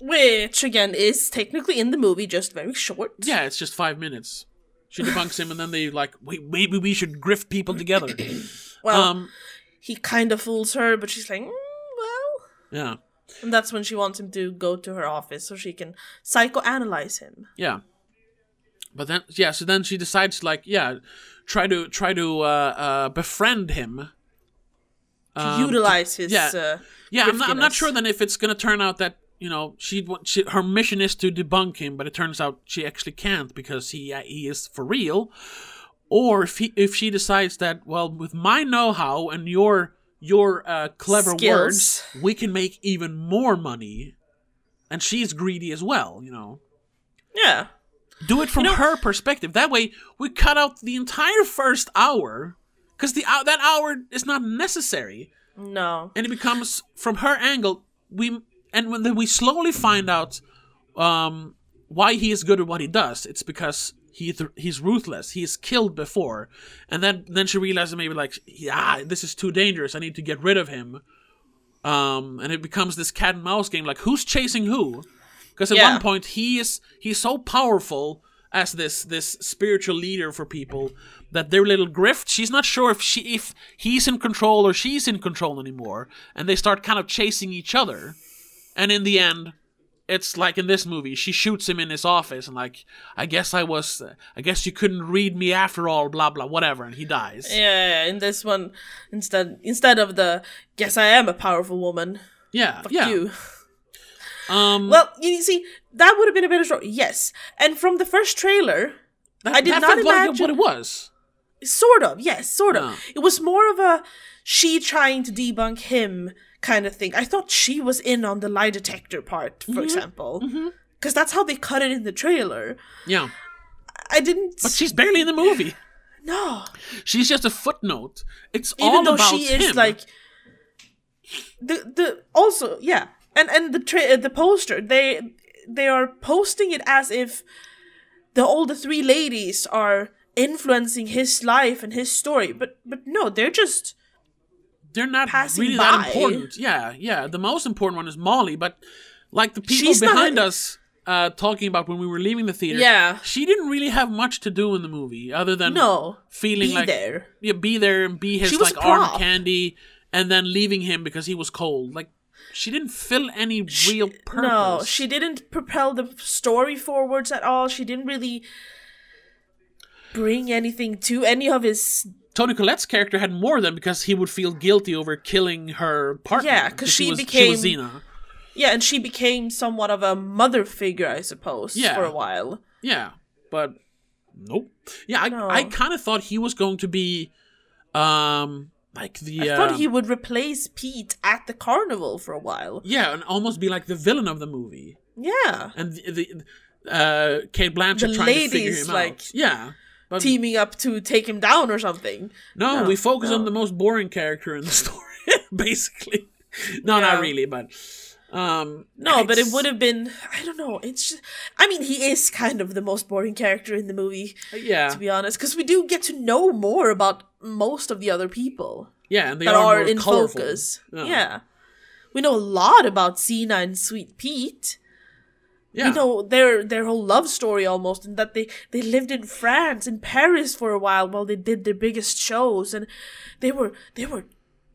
Which again is technically in the movie, just very short. yeah it's just five minutes she debunks him and then they like wait maybe we should grift people together *clears throat* Well, um he kind of fools her, but she's like, mm, well. yeah And that's when she wants him to go to her office so she can psychoanalyze him. yeah but then yeah so then she decides like yeah try to try to uh uh befriend him To Um, utilize his. yeah. Uh, Yeah, I'm not, I'm not sure then if it's gonna turn out that you know she, she her mission is to debunk him, but it turns out she actually can't because he uh, he is for real, or if he if she decides that well with my know-how and your your uh, clever Skills. words we can make even more money, and she's greedy as well, you know. Yeah. Do it from know- her perspective. That way, we cut out the entire first hour, because the hou- that hour is not necessary No. and it becomes from her angle we and when then we slowly find out um why he is good at what he does it's because he th- he's ruthless. He's killed before. And then then she realizes maybe like yeah this is too dangerous. I need to get rid of him. Um and it becomes this cat and mouse game. Like who's chasing who? Because at Yeah. one point he is he's so powerful as this this spiritual leader for people that their little grift she's not sure if she if he's in control or she's in control anymore. And they start kind of chasing each other and in the end it's like in this movie she shoots him in his office and like i guess i was i guess you couldn't read me after all blah blah whatever and he dies. Yeah, in this one, instead instead of the "Yes, I am a powerful woman," yeah fuck yeah. you. *laughs* um Well, you see, that would have been a better story. Yes, and from the first trailer, that, I did not imagine- what it was sort of, yes, sort of. Yeah. It was more of a she trying to debunk him kind of thing. I thought she was in on the lie detector part, Mm-hmm. for example, because that's how they cut it in the trailer. yeah I didn't. but she's barely in the movie no, she's just a footnote it's even all though about she is like the the also yeah, and and the tra- the poster they they are posting it as if the all the three ladies are influencing his life and his story, but but no, they're just they're not passing really by. that important. Yeah, yeah. The most important one is Molly, but like the people She's not- behind us uh, talking about when we were leaving the theater, Yeah. she didn't really have much to do in the movie other than No. feeling Be like there. yeah, be there and be his like arm candy, and then leaving him because he was cold. Like she didn't fill any real purpose. No, she didn't propel the story forwards at all. She didn't really bring anything to any of his. Toni Collette's character had more than because he would feel guilty over killing her partner. Yeah, because she was, became- she was Zeena. Yeah, and she became somewhat of a mother figure, I suppose, Yeah. for a while. Yeah, but nope. Yeah, I, No. I kind of thought he was going to be, um, like the. I thought um, he would replace Pete at the carnival for a while. Yeah, and almost be like the villain of the movie, Yeah. and the, the uh, Cate Blanchett The trying to figure ladies, him like, out. Yeah, but Teaming up to take him down or something. no, no, we focus on the most boring character in the *laughs* story, basically. No, Yeah. not really, but um, No, but it would have been. I don't know. It's just. I mean, he is kind of the most boring character in the movie, Yeah, to be honest, because we do get to know more about most of the other people. yeah, and they that are, are, in colorful. focus. Yeah. Yeah. We know a lot about Zeena and Sweet Pete. Yeah, We know their their whole love story almost, and that they they lived in France, in Paris for a while while they did their biggest shows, and they were they were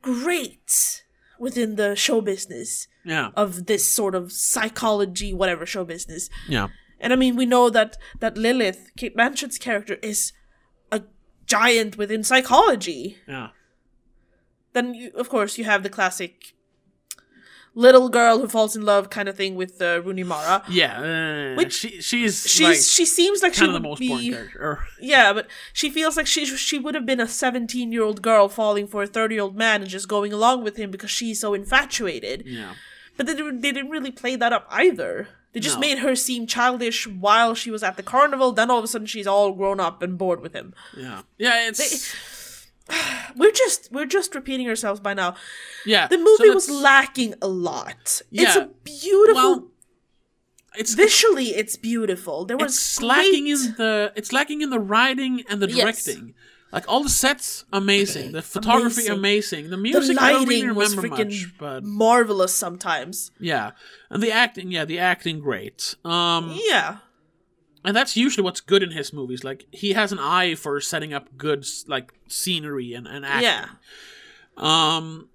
great within the show business yeah, of this sort of psychology, whatever show business. yeah, And I mean, we know that that Lilith, Cate Blanchett's character, is a giant within psychology yeah. then you, of course you have the classic little girl who falls in love kind of thing with uh, Rooney Mara. Yeah, uh, Which- she she's She's like she seems like she would the most be boring character. Yeah, but she feels like she she would have been a seventeen year old girl falling for a thirty year old man and just going along with him because she's so infatuated. yeah, But they didn't, they didn't really play that up either. They just No. made her seem childish while she was at the carnival. Then all of a sudden she's all grown up and bored with him. yeah, yeah. It's *sighs* We're just we're just repeating ourselves by now. yeah. The movie so was lacking a lot. It's Yeah. a beautiful well. It's visually it's beautiful. There was it's lacking great- in the it's lacking in the writing and the Yes. directing. Like all the sets, amazing. The photography, Amazing. amazing. The the music, I really lighting was freaking much, but marvelous sometimes. yeah, and the acting, yeah, the acting, great. Um, Yeah. And that's usually what's good in his movies. Like he has an eye for setting up good, like scenery and, and acting. Yeah. Um,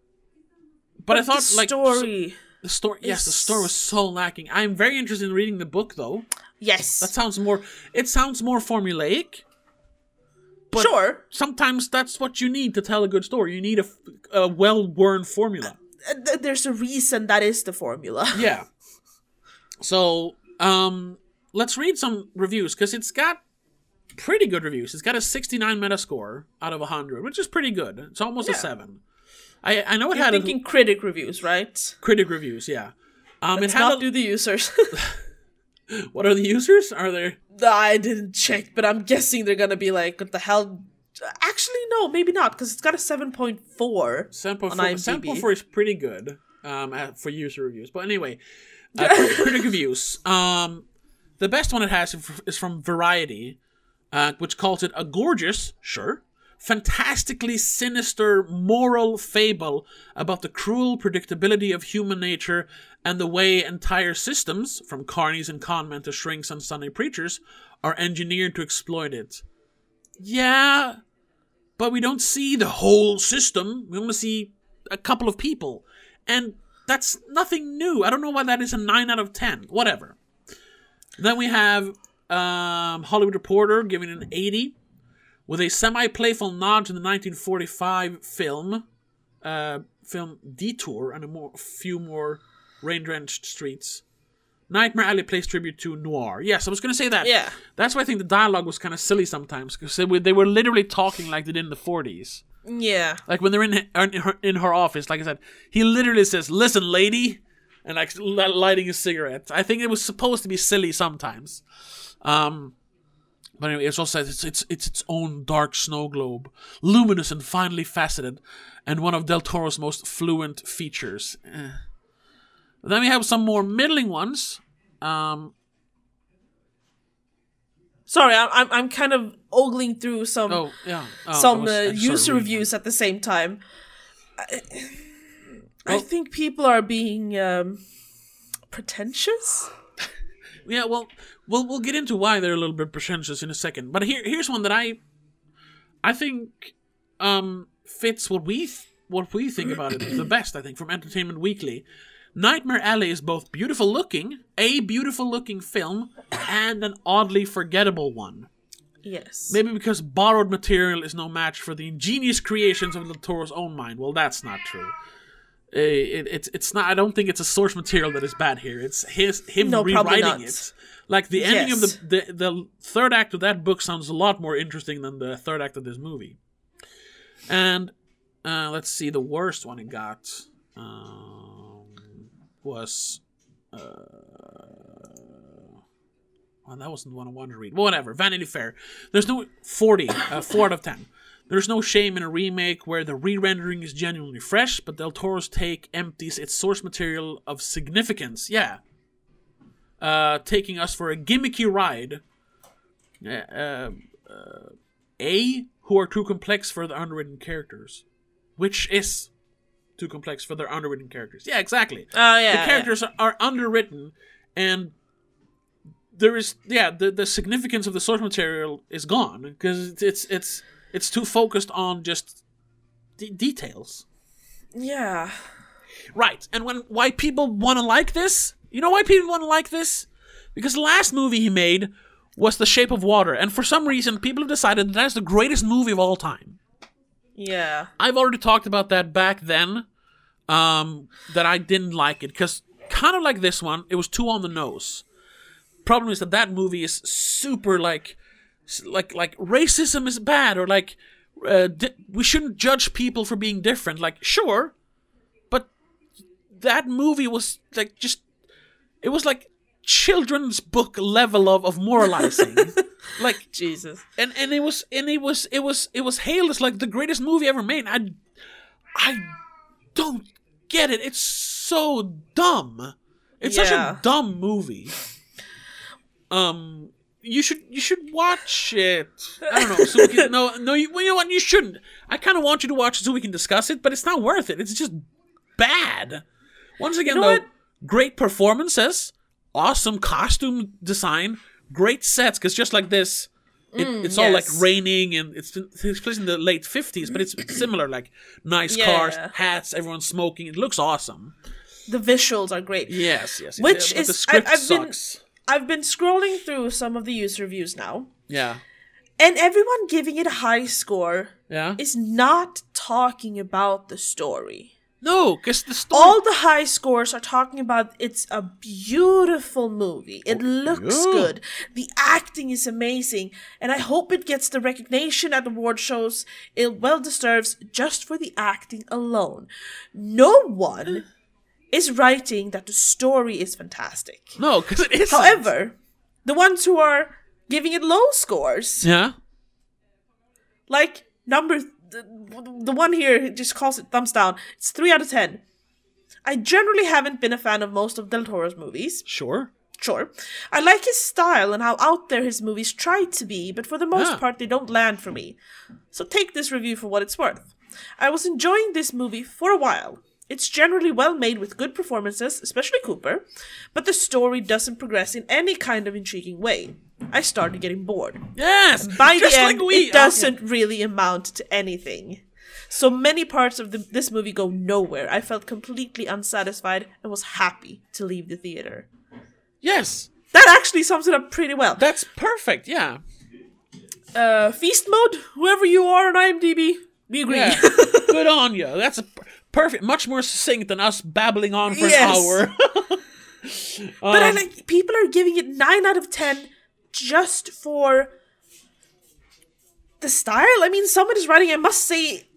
but, I thought the like so- story. the story. Yes, the story was so lacking. I'm very interested in reading the book though. yes. That sounds more. It sounds more formulaic. but- sure. Sometimes that's what you need to tell a good story. You need a, a well-worn formula. Uh, th- There's a reason that is the formula. Yeah. *laughs* So, um, let's read some reviews because it's got pretty good reviews. It's got a 69 Metascore out of 100, which is pretty good. It's almost a seven. I I know it You're had thinking critic reviews, right? critic reviews. Yeah. Um, Let's it had not a, do the users. *laughs* *laughs* what are the users? Are there? I didn't check, but I'm guessing they're gonna be like, what the hell? Actually, no, maybe not, because it's got a 7.4. Sample On for, IMDb. sample for is pretty good um, for user reviews. But anyway, uh, *laughs* crit- critic reviews. Um, the best one it has is from Variety, uh, which calls it a gorgeous, sure, fantastically sinister moral fable about the cruel predictability of human nature and the way entire systems, from carnies and conmen to shrinks and Sunday preachers, are engineered to exploit it. Yeah, but we don't see the whole system. We only see a couple of people. And that's nothing new. I don't know why that is a 9 out of 10. Whatever. Then we have um, Hollywood Reporter giving an 80 with a semi playful nod to the 1945 film, uh, film Detour and a more, few more rain drenched streets. Nightmare Alley plays tribute to noir. Yes, I was going to say that. Yeah. That's why I think the dialogue was kind of silly sometimes because they were, they were literally talking like they did in the 40s. Yeah. Like when they're in her, in her in her office, like I said, he literally says, "Listen, lady," and like lighting a cigarette. I think it was supposed to be silly sometimes. Um, but anyway, it's also it's it's it's its own dark snow globe, luminous and finely faceted, and one of Del Toro's most fluent features. Eh. Then we have some more middling ones. Um, Sorry, I'm I'm, kind of ogling through some oh yeah, Oh, some was- uh, user reviews at the same time. I think people are being um, pretentious. *laughs* Yeah, well, we'll we'll get into why they're a little bit pretentious in a second. But here here's one that I I think um fits what we th- what we think about it the best. I think from Entertainment Weekly. Nightmare Alley is both beautiful looking, a beautiful looking film, and an oddly forgettable one. Yes. Maybe because borrowed material is no match for the ingenious creations of Toro's own mind. Well, that's not true. Uh, it, it's it's not. I don't think it's a source material that is bad here. It's his him No, rewriting it. Like the ending Yes. of the, the the third act of that book sounds a lot more interesting than the third act of this movie. And uh, let's see, the worst one it got um, was. Uh, well, that wasn't the one I wanted to read. Whatever, Vanity Fair. There's no 40, uh, 4 out of 10. There's no shame in a remake where the re-rendering is genuinely fresh, but Del Toro's take empties its source material of significance. Yeah. Uh, taking us for a gimmicky ride. Uh, uh, uh, a, who are too complex for the underwritten characters. Which is too complex for their underwritten characters. Yeah, exactly Oh yeah. the characters are, are underwritten and there is yeah the, the significance of the source material is gone because it's, it's it's too focused on just de- details Yeah. right and when why people want to like this you know why people want to like this because the last movie he made was the shape of water and for some reason people have decided that that's the greatest movie of all time Yeah. I've already talked about that back then. Um, that I didn't like it because kind of like this one, it was too on the nose. Problem is that that movie is super like, like like racism is bad or like uh, di- we shouldn't judge people for being different. Like sure, but that movie was like just it was like children's book level of of moralizing. *laughs* like Jesus. and and it was and it was it was it was hailed as like the greatest movie ever made. I I don't get it. It's so dumb. It's such a dumb movie. Um, you should you should watch it. I don't know. So we can, no no you, well, you know what you shouldn't. I kind of want you to watch it so we can discuss it, but it's not worth it. It's just bad. Once again, know though, what? great performances, awesome costume design, great sets. Because just like this, it, it's all like Mm, raining and it's it takes place in the late fifties, but it's similar. Like nice cars, hats, everyone smoking. It looks awesome. The visuals are great. Yes, yes. yes. Which Yeah, is- the script I- I've been- sucks. I've been scrolling through some of the user reviews now, Yeah, and everyone giving it a high score yeah. is not talking about the story. No, because the story. All the high scores are talking about it's a beautiful movie. It looks yeah. good. The acting is amazing. And I hope it gets the recognition at award shows it well deserves just for the acting alone. No one *gasps* *gasps* is writing that the story is fantastic. no, because it is. However, the ones who are giving it low scores, yeah, like number the, the one here just calls it thumbs down. It's three out of ten. I generally haven't been a fan of most of Del Toro's movies. sure. Sure, I like his style and how out there his movies try to be, but for the most Yeah. part they don't land for me. So take this review for what it's worth. I was enjoying this movie for a while. It's generally well made with good performances, especially Cooper, but the story doesn't progress in any kind of intriguing way. I started getting bored. Yes. By the end, like we. it doesn't really amount to anything. So many parts of the, this movie go nowhere. I felt completely unsatisfied and was happy to leave the theater. yes, That actually sums it up pretty well. that's perfect. Yeah. Uh, feast mode, whoever you are on IMDb, we agree. Yeah. *laughs* Good on you. That's a perfect. Much more succinct than us babbling on for Yes. an hour. *laughs* but I Um, like people are giving it nine out of ten just for the style. I mean, someone is writing. I must say,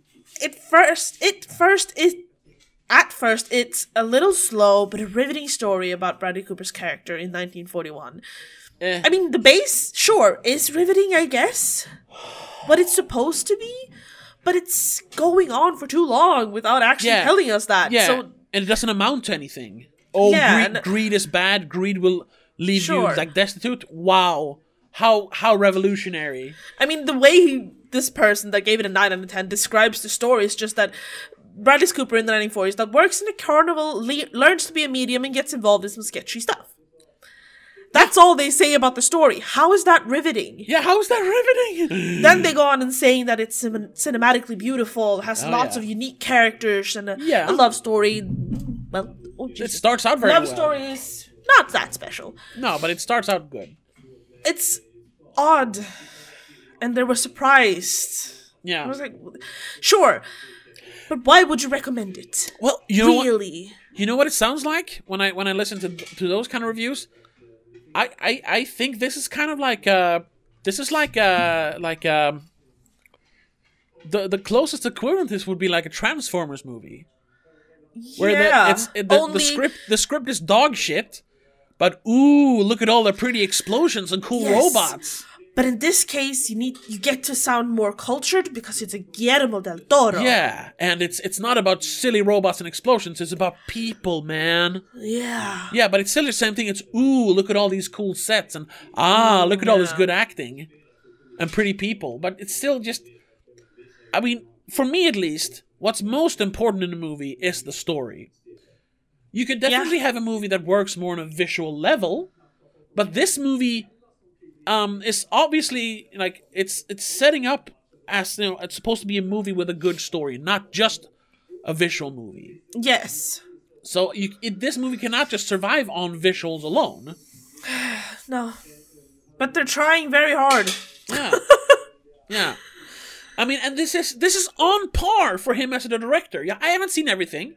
it first. It first is at first it's a little slow, but a riveting story about Bradley Cooper's character in 1941. eh. I mean, the base, sure, is riveting, I guess. What it's supposed to be, but it's going on for too long without actually Yeah. telling us that. yeah. So and it doesn't amount to anything. Oh, Yeah, greed, and- greed is bad. Greed will leave Sure. you like destitute. Wow. How how revolutionary. I mean, the way he, this person that gave it a 9 out of 10 describes the story is just that Bradley Cooper in the 1940s that works in a carnival, le- learns to be a medium, and gets involved in some sketchy stuff. That's all they say about the story. How is that riveting? Yeah, how is that riveting? *laughs* Then they go on and saying that it's cin- cinematically beautiful, has Oh, lots yeah. of unique characters, and a, Yeah. a love story. Well, oh it starts out very love well. story is not that special. No, but it starts out good. It's odd, and they were surprised. Yeah. I was like, sure, but why would you recommend it? well, you know what? You know what it sounds like when I when I listen to to those kind of reviews. I I, I think this is kind of like uh this is like uh like um the the closest equivalent to this would be like a Transformers movie where yeah, the, it's the, only the script the script is dog shit, but ooh look at all the pretty explosions and cool Yes. robots. But in this case, you need you get to sound more cultured because it's a Guillermo del Toro. Yeah, and it's it's not about silly robots and explosions. It's about people, man. yeah. Yeah, but it's still the same thing. It's ooh, look at all these cool sets and ah, look at all this good acting and pretty people. But it's still just I mean, for me at least, what's most important in a movie is the story. You could definitely have a movie that works more on a visual level, but this movie um is obviously like it's it's setting up as you know, it's supposed to be a movie with a good story, not just a visual movie. Yes. So you, it, this movie cannot just survive on visuals alone. *sighs* No. But they're trying very hard. Yeah, *laughs* yeah. I mean, and this is this is on par for him as a director. Yeah, I haven't seen everything.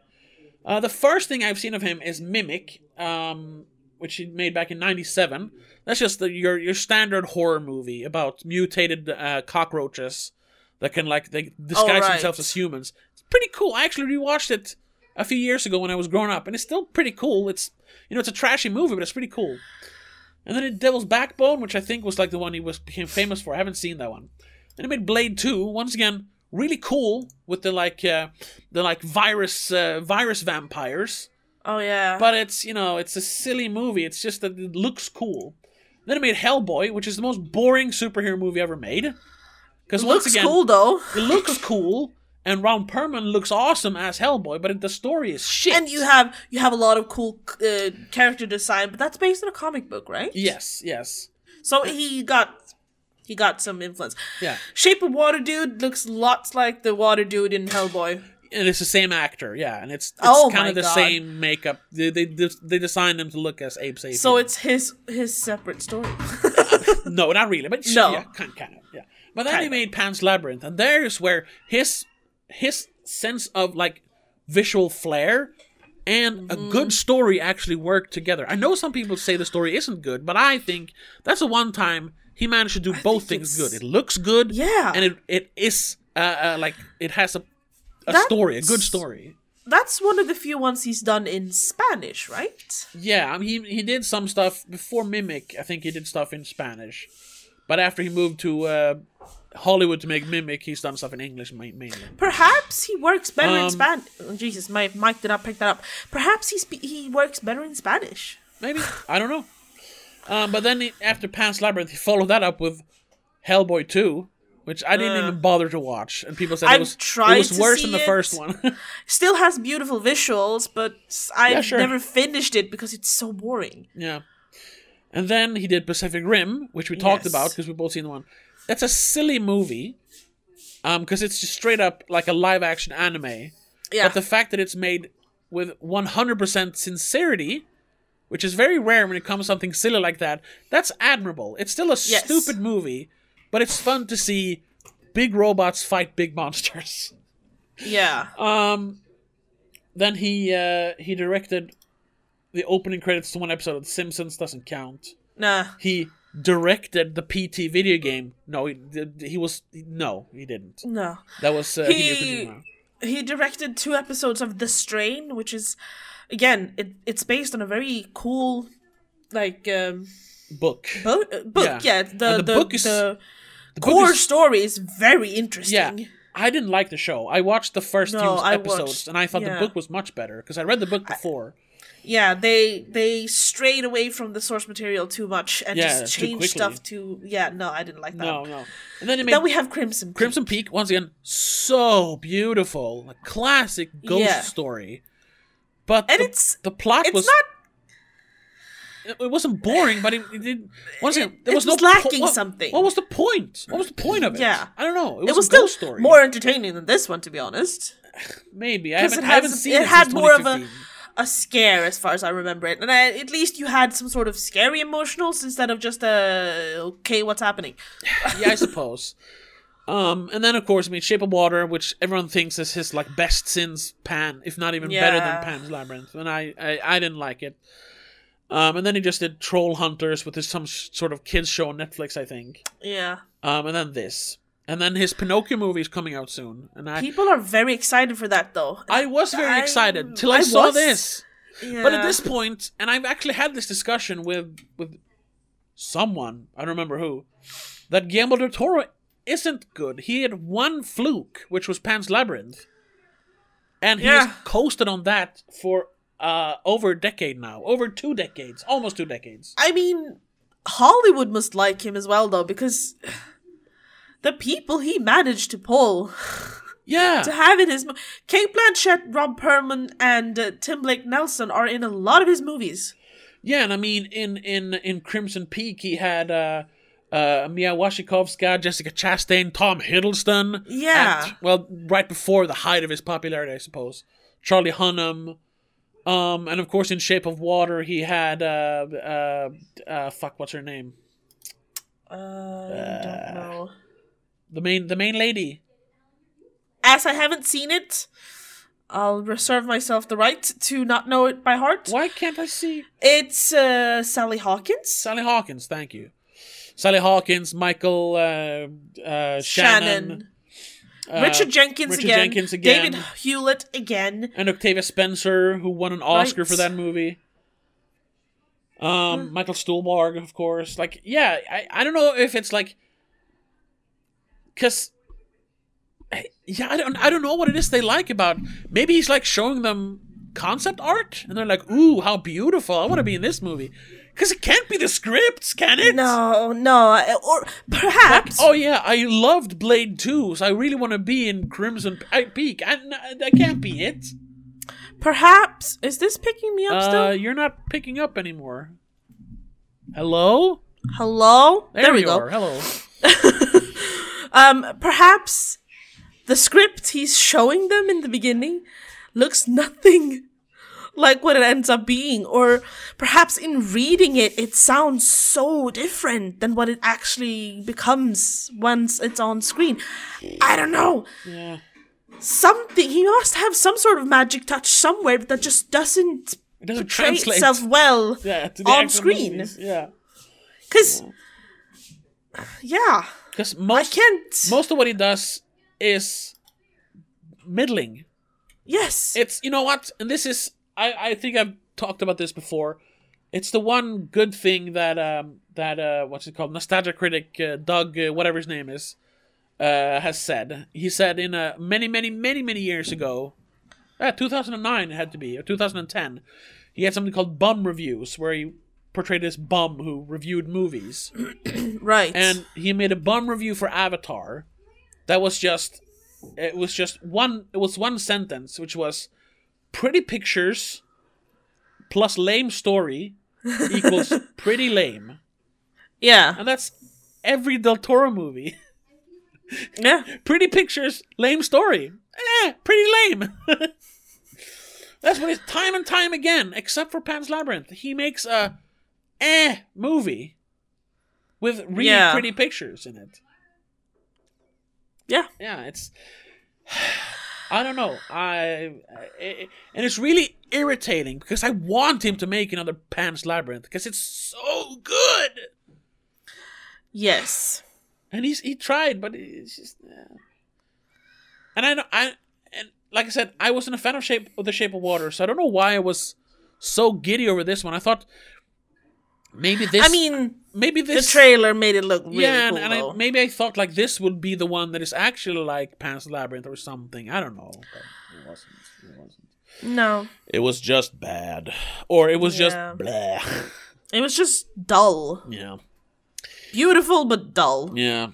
Uh, the first thing I've seen of him is Mimic, um, which he made back in '97. That's just the, your your standard horror movie about mutated uh, cockroaches that can like they disguise right. themselves as humans. It's pretty cool. I actually rewatched it a few years ago when I was growing up, and it's still pretty cool. It's you know it's a trashy movie, but it's pretty cool. And then it Devil's Backbone, which I think was like the one he was became famous for. I haven't seen that one. Then he made Blade Two. Once again, really cool with the like uh, the like virus uh, virus vampires. Oh yeah. But it's you know it's a silly movie. It's just that it looks cool. Then it made Hellboy, which is the most boring superhero movie ever made. Because once looks again, cool though. it looks cool, and Ron Perlman looks awesome as Hellboy, but the story is shit. And you have you have a lot of cool uh, character design, but that's based on a comic book, right? yes, yes, So he got he got some influence. yeah. Shape of Water dude looks lots like the water dude in Hellboy. And it's the same actor, yeah, and it's, it's Oh kind of the God. same makeup. They they they designed them to look as Abe Sapien. So it's his his separate story. *laughs* no, not really, but No. yeah, kind, kind of, yeah. But then he Kind of. made Pan's Labyrinth, and there's where his his sense of like visual flair and a Mm-hmm. good story actually work together. I know some people say the story isn't good, but I think that's the one time he managed to do both things it's- good. It looks good, Yeah. and it it is uh, uh like it has a a That's- story, a good story. That's one of the few ones he's done in Spanish, right? Yeah, I mean, he he did some stuff before Mimic. I think he did stuff in Spanish, but after he moved to uh, Hollywood to make Mimic, he's done stuff in English mainly. Perhaps he works better in Um, Spanish. Jesus, my mic did not pick that up. Perhaps he spe- he works better in Spanish. Maybe I don't know. Um, but then he, after Pan's Labyrinth, he followed that up with Hellboy Two, which I didn't Uh. even bother to watch, and people said I've it was tried it was worse than the it. first one. *laughs* Still has beautiful visuals, but I've sure. never finished it because it's so boring. yeah. And then he did Pacific Rim, which we talked Yes. about because we both seen the one. That's a silly movie, um, because it's just straight up like a live action anime. Yeah, But the fact that it's made with 100% sincerity, which is very rare when it comes to something silly like that, that's admirable. It's still a Yes. stupid movie, but it's fun to see big robots fight big monsters. yeah. Um, then he uh, he directed the opening credits to one episode of The Simpsons. Doesn't count. Nah. He directed the PT video game. No, he, he was no, he didn't. No. That was uh, He- He directed two episodes of The Strain, which is again, it, it's based on a very cool like um book. bo- uh, book. Yeah. Yeah, the the, the book is- the The core is- story is very interesting. Yeah. I didn't like the show. I watched the first No, few I episodes watched- and I thought yeah. the book was much better because I read the book before. Yeah, they they strayed away from the source material too much and Yeah, just changed stuff to yeah. No, I didn't like that. No, no. And then Then we have Crimson. Peak. Crimson Peak once again so beautiful, a classic ghost Yeah. story. But and the, it's the plot it's was not it, wasn't boring, but it, it did. Once again, there it was, was no po- lacking what- something. What was the point? What was the point of it? Yeah. I don't know. It was, it was a still ghost story. more entertaining than this one, to be honest. *sighs* maybe. I haven't, it I haven't seen it it, had more of a a scare as far as I remember it, and I, at least you had some sort of scary emotionals instead of just a okay, what's happening? *sighs* yeah, I suppose. Um, and then of course, I mean, Shape of Water, which everyone thinks is his like best since Pan, if not even better than Pan's Labyrinth, and I, I, I didn't like it. Um, and then he just did Troll Hunters, with his some sort of kids show on Netflix, I think. Yeah, Um, and then this, and then his Pinocchio movie is coming out soon, and I, people are very excited for that though. I was very I- excited till I, I saw was- this. yeah. But at this point, and I've actually had this discussion with with someone, I don't remember who, that Guillermo del Toro isn't good. He had one fluke, which was Pan's Labyrinth. And he's Yeah. coasted on that for uh, over a decade now. Over two decades. Almost two decades. I mean, Hollywood must like him as well though, because the people he managed to pull *laughs* Yeah. to have in his mo- Cate Blanchett, Ron Perlman, and uh, Tim Blake Nelson are in a lot of his movies. Yeah, and I mean, in in in Crimson Peak, he had uh, uh, Mia Wasikowska, Jessica Chastain, Tom Hiddleston. Yeah. well, right before the height of his popularity, I suppose. Charlie Hunnam. Um, and of course, in Shape of Water, he had uh, uh, uh, fuck, what's her name? Uh, I don't know. The main the main lady. As I haven't seen it, I'll reserve myself the right to not know it by heart. Why can't I see It's uh, Sally Hawkins. Sally Hawkins? Thank you, Sally Hawkins, Michael uh, uh, Shannon, Shannon. Uh, Richard Jenkins Richard again. Jenkins again. David Hewlett again. and Octavia Spencer, who won an Oscar Right. for that movie. Um, Michael Stuhlbarg, of course. Like, yeah, I, I don't know if it's like, cause, yeah, I don't I don't know what it is they like about. Maybe he's like showing them concept art, and they're like, "Ooh, how beautiful! I want to be in this movie." Cause it can't be the scripts, can it? No, no, or perhaps. Oh yeah, I loved Blade 2, so I really want to be in Crimson P- Peak. And that can't be it. Perhaps is this picking me up Uh, still? you're not picking up anymore. Hello? Hello. There, we you go. are. Hello. *laughs* Um, perhaps the script he's showing them in the beginning looks nothing like what it ends up being, or perhaps in reading it, it sounds so different than what it actually becomes once it's on screen. I don't know. Yeah. Something he must have some sort of magic touch somewhere that just doesn't It doesn't portray translate. itself well yeah, on screen. movies. Yeah. Because, yeah, Because I most can't. most of what he does is middling. yes. It's you know what, and this is I I think I've talked about this before. It's the one good thing that um that uh what's it called nostalgia critic uh, Doug uh, whatever his name is uh has said. He said in uh, many many many many years ago, uh, 2009 it had to be or 2010. He had something called bum reviews where he portrayed this bum who reviewed movies. *clears throat* right. and he made a bum review for Avatar. That was just it was just one it was one sentence which was pretty pictures plus lame story *laughs* equals pretty lame. yeah. And that's every Del Toro movie. *laughs* Yeah. *laughs* pretty pictures, lame story. Eh, pretty lame. that's what it's time and time again, except for Pan's Labyrinth. He makes a eh movie with really Yeah. pretty pictures in it. Yeah. yeah, it's. *sighs* *sighs* I don't know. I, I and it's really irritating because I want him to make another Pan's Labyrinth because it's so good. Yes. And he's he tried, but it's just. yeah. And I know I and like I said, I wasn't a fan of Shape of the Shape of Water, so I don't know why I was so giddy over this one. I thought maybe this. I mean, maybe the this trailer made it look really yeah, cool. and, and I, maybe I thought like this would be the one that is actually like Pan's Labyrinth or something. I don't know. But wasn't. It wasn't. No. It was just bad, or it was Yeah. just bleh. It was just dull. Yeah, Beautiful, but dull. yeah.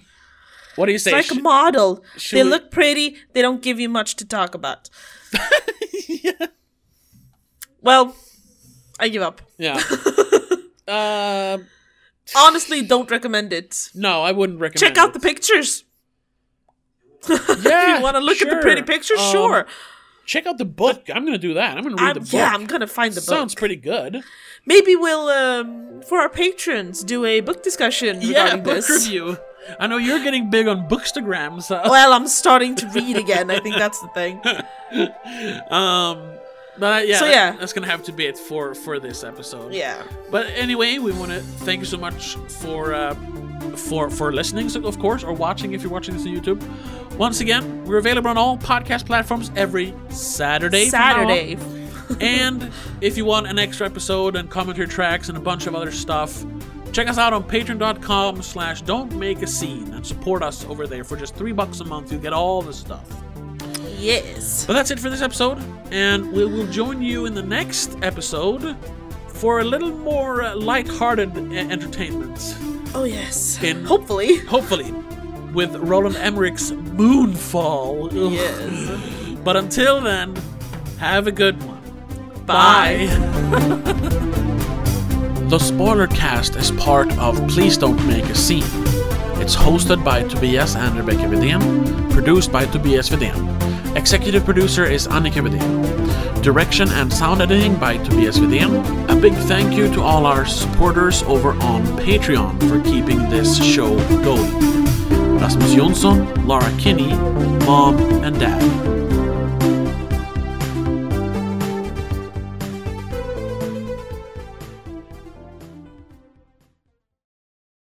What do you It's say? like Sh- a model. should They we- look pretty. They don't give you much to talk about. *laughs* yeah. Well, I give up. yeah. *laughs* uh, Honestly, don't recommend it. no, I wouldn't recommend. Check out it. the pictures. Yeah, *laughs* if you want to look at the pretty pictures, Um, sure. Check out the book. I'm gonna do that. I'm gonna read I'm, the book. yeah, I'm gonna find the Sounds book. Sounds pretty good. Maybe we'll, um, for our patrons, do a book discussion Yeah, book this. review. I know you're getting big on bookstagram, so Well, I'm starting to read again. I think that's the thing. *laughs* um, but yeah, So, yeah. that's gonna have to be it for for this episode. Yeah. But anyway, we want to thank you so much for uh, for for listening, so- of course, or watching if you're watching this on YouTube. Once again, we're available on all podcast platforms every Saturday. from now on. Saturday. *laughs* and if you want an extra episode and commentary tracks and a bunch of other stuff, check us out on patreon.com slash don't make a scene and support us over there for just three bucks a month. You'll get all the stuff. Yes. But that's it for this episode, and we will join you in the next episode for a little more uh, light-hearted uh, entertainment. Oh, yes. In- Hopefully. Hopefully, with Roland Emmerich's Moonfall. Ugh. Yes. *laughs* But until then, have a good one. Bye. *laughs* the Spoiler Cast is part of Please Don't Make a Scene. It's hosted by Tobias and Rebecca Vidén, produced by Tobias Vidén. Executive producer is Annika Vidén. Direction and sound editing by Tobias Vidén. A big thank you to all our supporters over on Patreon for keeping this show going. Rasmus Jonsson, Laura Kinney, Mom and Dad.